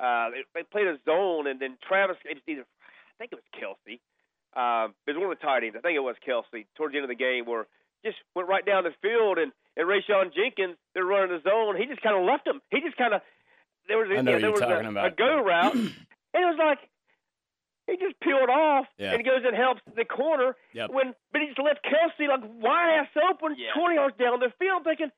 uh, they, they played a zone, and then Travis, it was either I think it was Kelce. Um, it was one of the tight ends. I think it was Kelce. Towards the end of the game, where just went right down the field, and and Rayshawn Jenkins, they're running the zone. He just kind of left him. He just kind of there was a, I know there was a, a go route, and it was like he just peeled off, Yeah. and he goes and helps the corner. Yep. When but he just left Kelce like wide ass open, Yeah. twenty yards down the field, thinking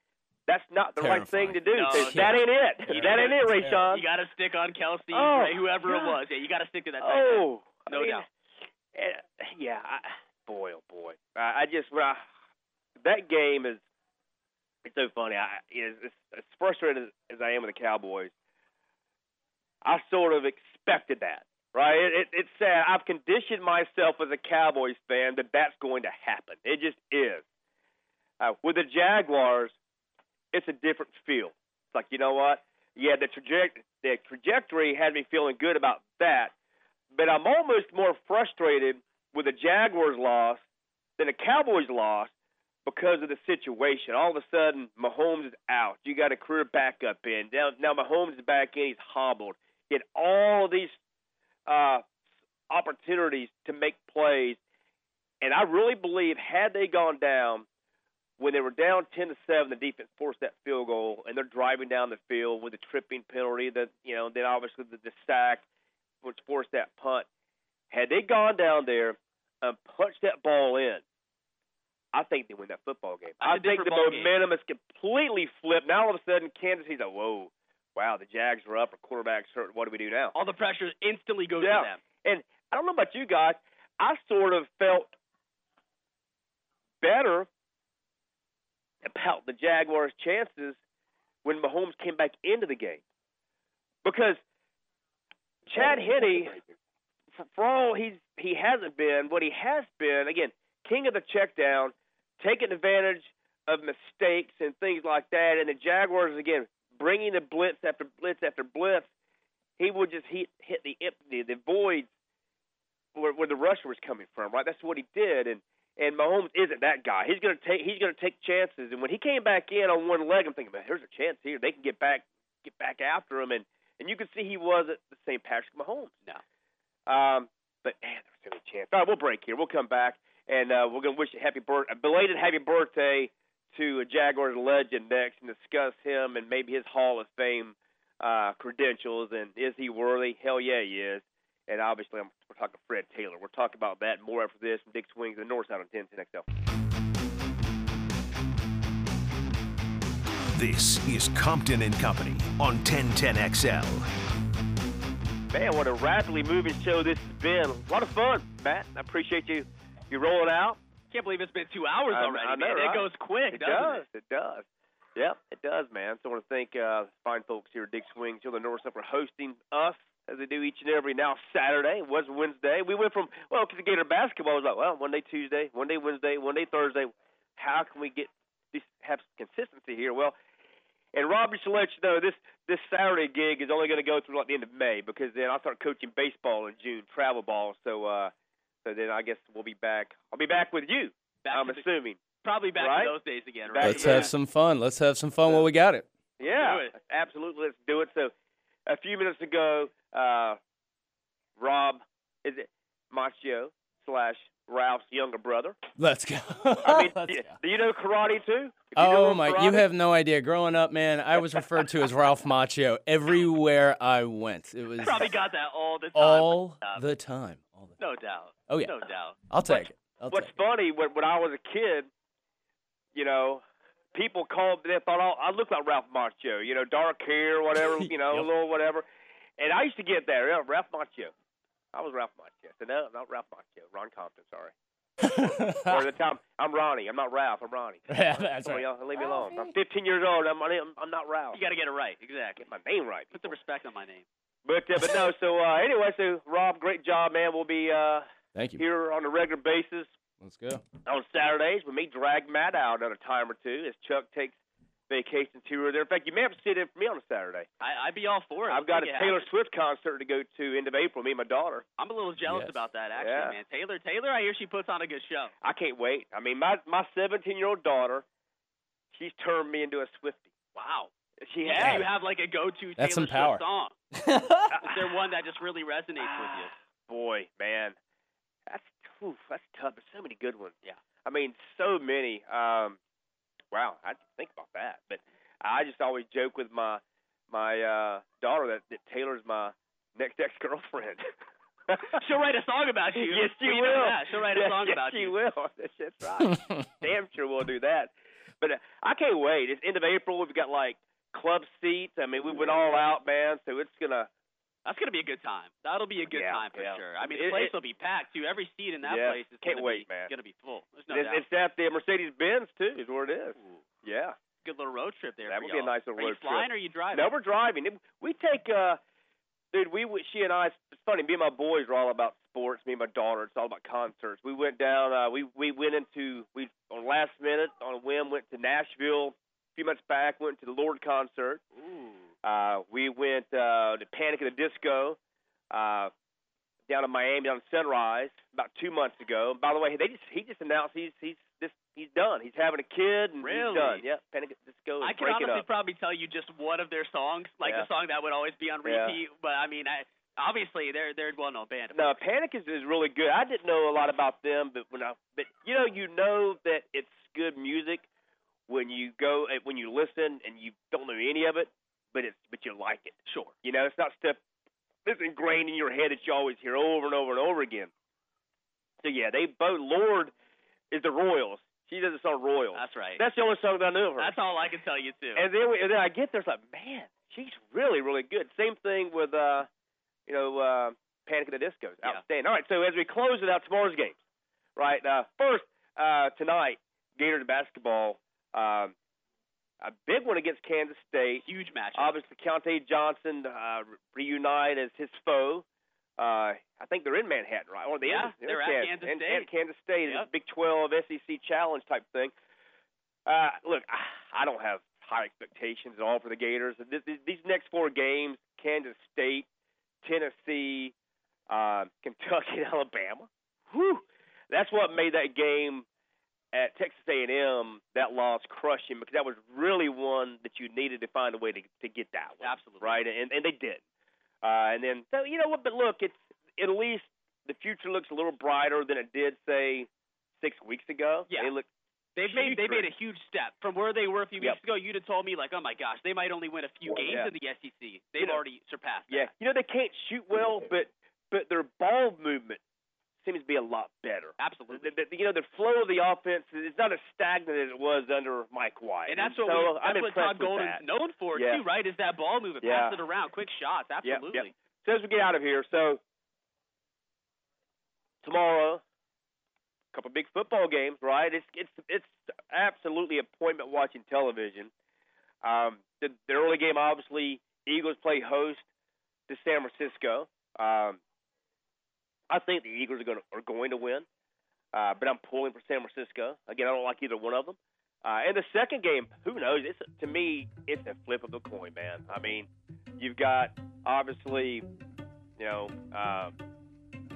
that's not the right thing to do. No, So that ain't it. You that ain't it, gotta- Rayshon. you got to stick on Kelce, Oh, Ray, whoever it was. Yeah, you got to stick to that. tight. Oh, No I mean, doubt. eh, Yeah, I, boy, oh boy. I, I just when I, that game is it's so funny. I is as, as frustrated as, I am with the Cowboys. I sort of expected that, right? It, it, it's sad. I've conditioned myself as a Cowboys fan that that's going to happen. It just is. Uh, with the Jaguars, it's a different feel. It's like you know what? Yeah, the trajectory the trajectory had me feeling good about that, but I'm almost more frustrated with the Jaguars loss than the Cowboys loss because of the situation. All of a sudden, Mahomes is out. You got a career backup in. Now, now Mahomes is back in. He's hobbled. He had all these uh, opportunities to make plays, and I really believe had they gone down when they were down ten to seven, the defense forced that field goal, and they're driving down the field with a tripping penalty. That you know, then obviously the, the sack, which forced that punt. Had they gone down there and punched that ball in, I think they win that football game. I, think the ball game. momentum is completely flipped. Now all of a sudden, Kansas City's like, whoa, wow, the Jags are up, or quarterback's hurt. What do we do now? All the pressure instantly goes Yeah. to them. And I don't know about you guys, I sort of felt better about the Jaguars' chances when Mahomes came back into the game. Because Chad Henne, for, for all he's he hasn't been, what he has been, again, king of the check down, taking advantage of mistakes and things like that, and the Jaguars again bringing the blitz after blitz after blitz, he would just hit hit the empty the voids where, where the rusher was coming from. Right, that's what he did, and and Mahomes isn't that guy. He's gonna take he's gonna take chances, and when he came back in on one leg, I'm thinking, man, there's a chance here. They can get back get back after him, and and you could see he wasn't the same Patrick Mahomes. No. Um, but man, there was so many chances. All right, we'll break here. We'll come back, and uh, we're gonna wish a happy birth a belated happy birthday to a Jaguars legend next, and discuss him and maybe his Hall of Fame uh, credentials, and is he worthy? Hell yeah, he is. and obviously I'm, we're talking Fred Taylor. We're talking about that more after this from Dick Wings, the North Side on 1010 XL. This is Compton and Company on 1010 XL. Man, what a rapidly moving show this has been. A lot of fun, Matt. I appreciate you you rolling out. Can't believe it's been two hours I- already, I know, man. right? It goes quick, It doesn't does. it? It does. Yep, it does, man. So I want to thank uh, fine folks here at Dick's Wings on the North Side for hosting us as they do each and every now Saturday. It was Wednesday. We went from well, because the Gator basketball was like well, one day Tuesday, one day Wednesday, one day Thursday. How can we get this have consistency here? Well, and Rob, just to let you know, this this Saturday gig is only going to go through like the end of May because then I start coaching baseball in June, travel ball. So uh, so then I guess we'll be back. I'll be back with you. Back I'm to the- assuming. probably back Right? to those days again, right? Let's to have some fun. Let's have some fun while we got it. Yeah, do it. absolutely. Let's do it. So, a few minutes ago, uh, Rob is it Macchio slash Ralph's younger brother. Let's go. I mean, Let's do, go. do you know karate too? If you know Oh my! You have no idea. Growing up, man, I was referred to as Ralph Macchio everywhere I went. It was Probably got that all the time. all the time. All the no doubt. Oh, yeah. No doubt. I'll take it. I'll What's take it. funny when when I was a kid, you know, people called. me. They thought oh, I looked like Ralph Macchio. You know, dark hair, whatever. You know, Yep. a little whatever. And I used to get there. Yeah, Ralph Macchio. I was Ralph Macchio. So no, not Ralph Macchio. Ron Compton. Sorry. or the time, I'm Ronnie. I'm not Ralph. I'm Ronnie. Yeah, that's Come right. y'all, leave me oh, alone. I'm 15 years old. I'm I'm, I'm not Ralph. You got to get it right. Exactly. get my name right. Put the respect on my name. But uh, but no. So uh, anyway, so Rob, great job, man. We'll be uh, Thank you. here on a regular basis Let's go. on Saturdays. We may drag Matt out at a time or two as Chuck takes vacations here or there. In fact, you may have to sit in for me on a Saturday. I, I'd be all for it. I've got a Taylor happen. Swift concert to go to end of April. Me and my daughter. I'm a little jealous Yes. about that, actually, Yeah. man. Taylor, Taylor, I hear she puts on a good show. I can't wait. I mean, my my 17 year old daughter, she's turned me into a Swiftie. Wow. She Do has. you have like a go-to That's Taylor some power. Swift song? Is there one that just really resonates with you? Boy, man, that's oof, that's tough. There's so many good ones. Yeah. I mean, so many. Um, wow, I didn't think about that. But I just always joke with my my uh, daughter that, that Taylor's my next ex girlfriend. She'll write a song about you. Yes, she You will. She'll write a song yes, about she you. will. That's, that's right. Damn sure we'll do that. But uh, I can't wait. It's end of April. We've got like club seats. I mean, we went all out, man. So it's gonna. That's gonna be a good time. That'll be a good Yeah, time for yeah. sure. I mean, It- the place it- will be packed too. Every seat in that Yeah, place is can't gonna wait, be man. gonna be full. There's no it's, doubt. it's at the Mercedes Benz too. Is where it is. Ooh, Yeah. good little road trip there. That would be a y'all. nice little Are you road trip. flying or are you driving? No, we're driving. It- We take, uh, dude. We she and I. It's funny. Me and my boys are all about sports. Me and my daughter. It's all about concerts. We went down. Uh, we we went into we on last minute on a whim went to Nashville few months back. Went to the Lorde concert. Uh, we went uh, to Panic at the Disco. Uh, down in Miami, in Sunrise, about two months ago. By the way, they just he just announced he's he's this he's done. He's having a kid and Really? he's done. Yeah, Panic at the Disco is I can honestly up. probably tell you just one of their songs, like Yeah. the song that would always be on Yeah. repeat. But I mean, I, obviously they're they're well-known band. No, Panic is, is really good. I didn't know a lot about them, but when I, but you know, you know that it's good music when you go eh, when you listen and you don't know any of it, but it's but you like it. Sure. You know, it's not stuff that's ingrained in your head that you always hear over and over and over again. So yeah, they both. Lorde is the Royals. She does the song Royals. That's right. That's the only song that I knew of her. That's all I can tell you too. And then we, and then I get there, it's like, man, she's really, really good. Same thing with uh, you know, uh, Panic at the Disco. Yeah. Outstanding. All right, so as we close it out, tomorrow's games. Right. Uh, first, uh, tonight, Gators basketball. Um, a big one against Kansas State. Huge matchup. Obviously, Keyontae Johnson uh, reunite as his foe. Uh, I think they're in Manhattan, right? Or they Yeah, in, they're in at Kansas and, State. and Kansas State. Yep. A Big 12 SEC challenge type thing. Uh, look, I don't have high expectations at all for the Gators. This, these next four games: Kansas State, Tennessee, uh, Kentucky, and Alabama. Whew, that's what made that game at Texas A&M that loss crushing because that was really one that you needed to find a way to to get that one Absolutely. right, and and they did. Uh, and then so you know what? But look, it's at least the future looks a little brighter than it did say six weeks ago. Yeah. they look They've made they made a huge step from where they were a few Yep. weeks ago. You'd have told me like, oh my gosh, they might only win a few games Yeah. in the SEC. They've know, already surpassed. Yeah, that. you know they can't shoot well, but but their ball movement seems to be a lot better. Absolutely. The, the, you know, the flow of the offense is not as stagnant as it was under Mike White. And that's what, so we, I'm that's what Todd Golden's that. known for Yeah. too, right? Is that ball movement, Yeah. pass it around, quick shots. Yep, Absolutely. yep. So as we get out of here, so tomorrow, a couple big football games, right? It's it's it's absolutely appointment watching television. Um, the, the early game, obviously, Eagles play host to San Francisco. Um, I think the Eagles are going to, are going to win, uh, but I'm pulling for San Francisco. Again, I don't like either one of them. Uh, and the second game, who knows? It's to me, it's a flip of the coin, man. I mean, you've got obviously, you know, uh,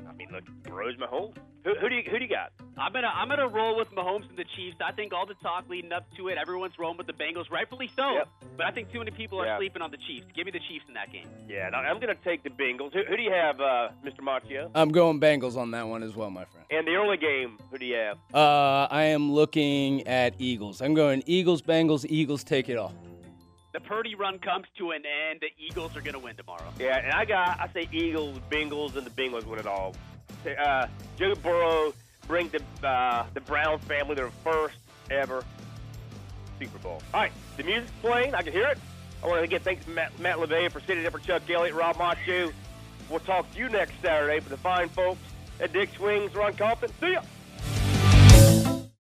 I mean, look, Rose Mahomes. Who, who do you who do you got? I'm gonna I'm gonna roll with Mahomes and the Chiefs. I think all the talk leading up to it, everyone's rolling with the Bengals, rightfully so. Yep. But I think too many people are Yeah. sleeping on the Chiefs. Give me the Chiefs in that game. Yeah, and I- I'm going to take the Bengals. Who, who do you have, uh, Mr. Macchio? I'm going Bengals on that one as well, my friend. And the early game, who do you have? Uh, I am looking at Eagles. I'm going Eagles, Bengals, Eagles take it all. The Purdy run comes to an end. The Eagles are gonna win tomorrow. Yeah, and I got I say Eagles, Bengals, and the Bengals win it all. Uh, Joe Burrow brings the uh, the Brown family their first ever Super Bowl. All right, the music's playing. I can hear it. I want to again thanks to Matt, Matt LeVay for sitting in for Chuck Elliott, Rob Macchio. We'll talk to you next Saturday for the fine folks at Dick's Wings, Ron Compton. See ya.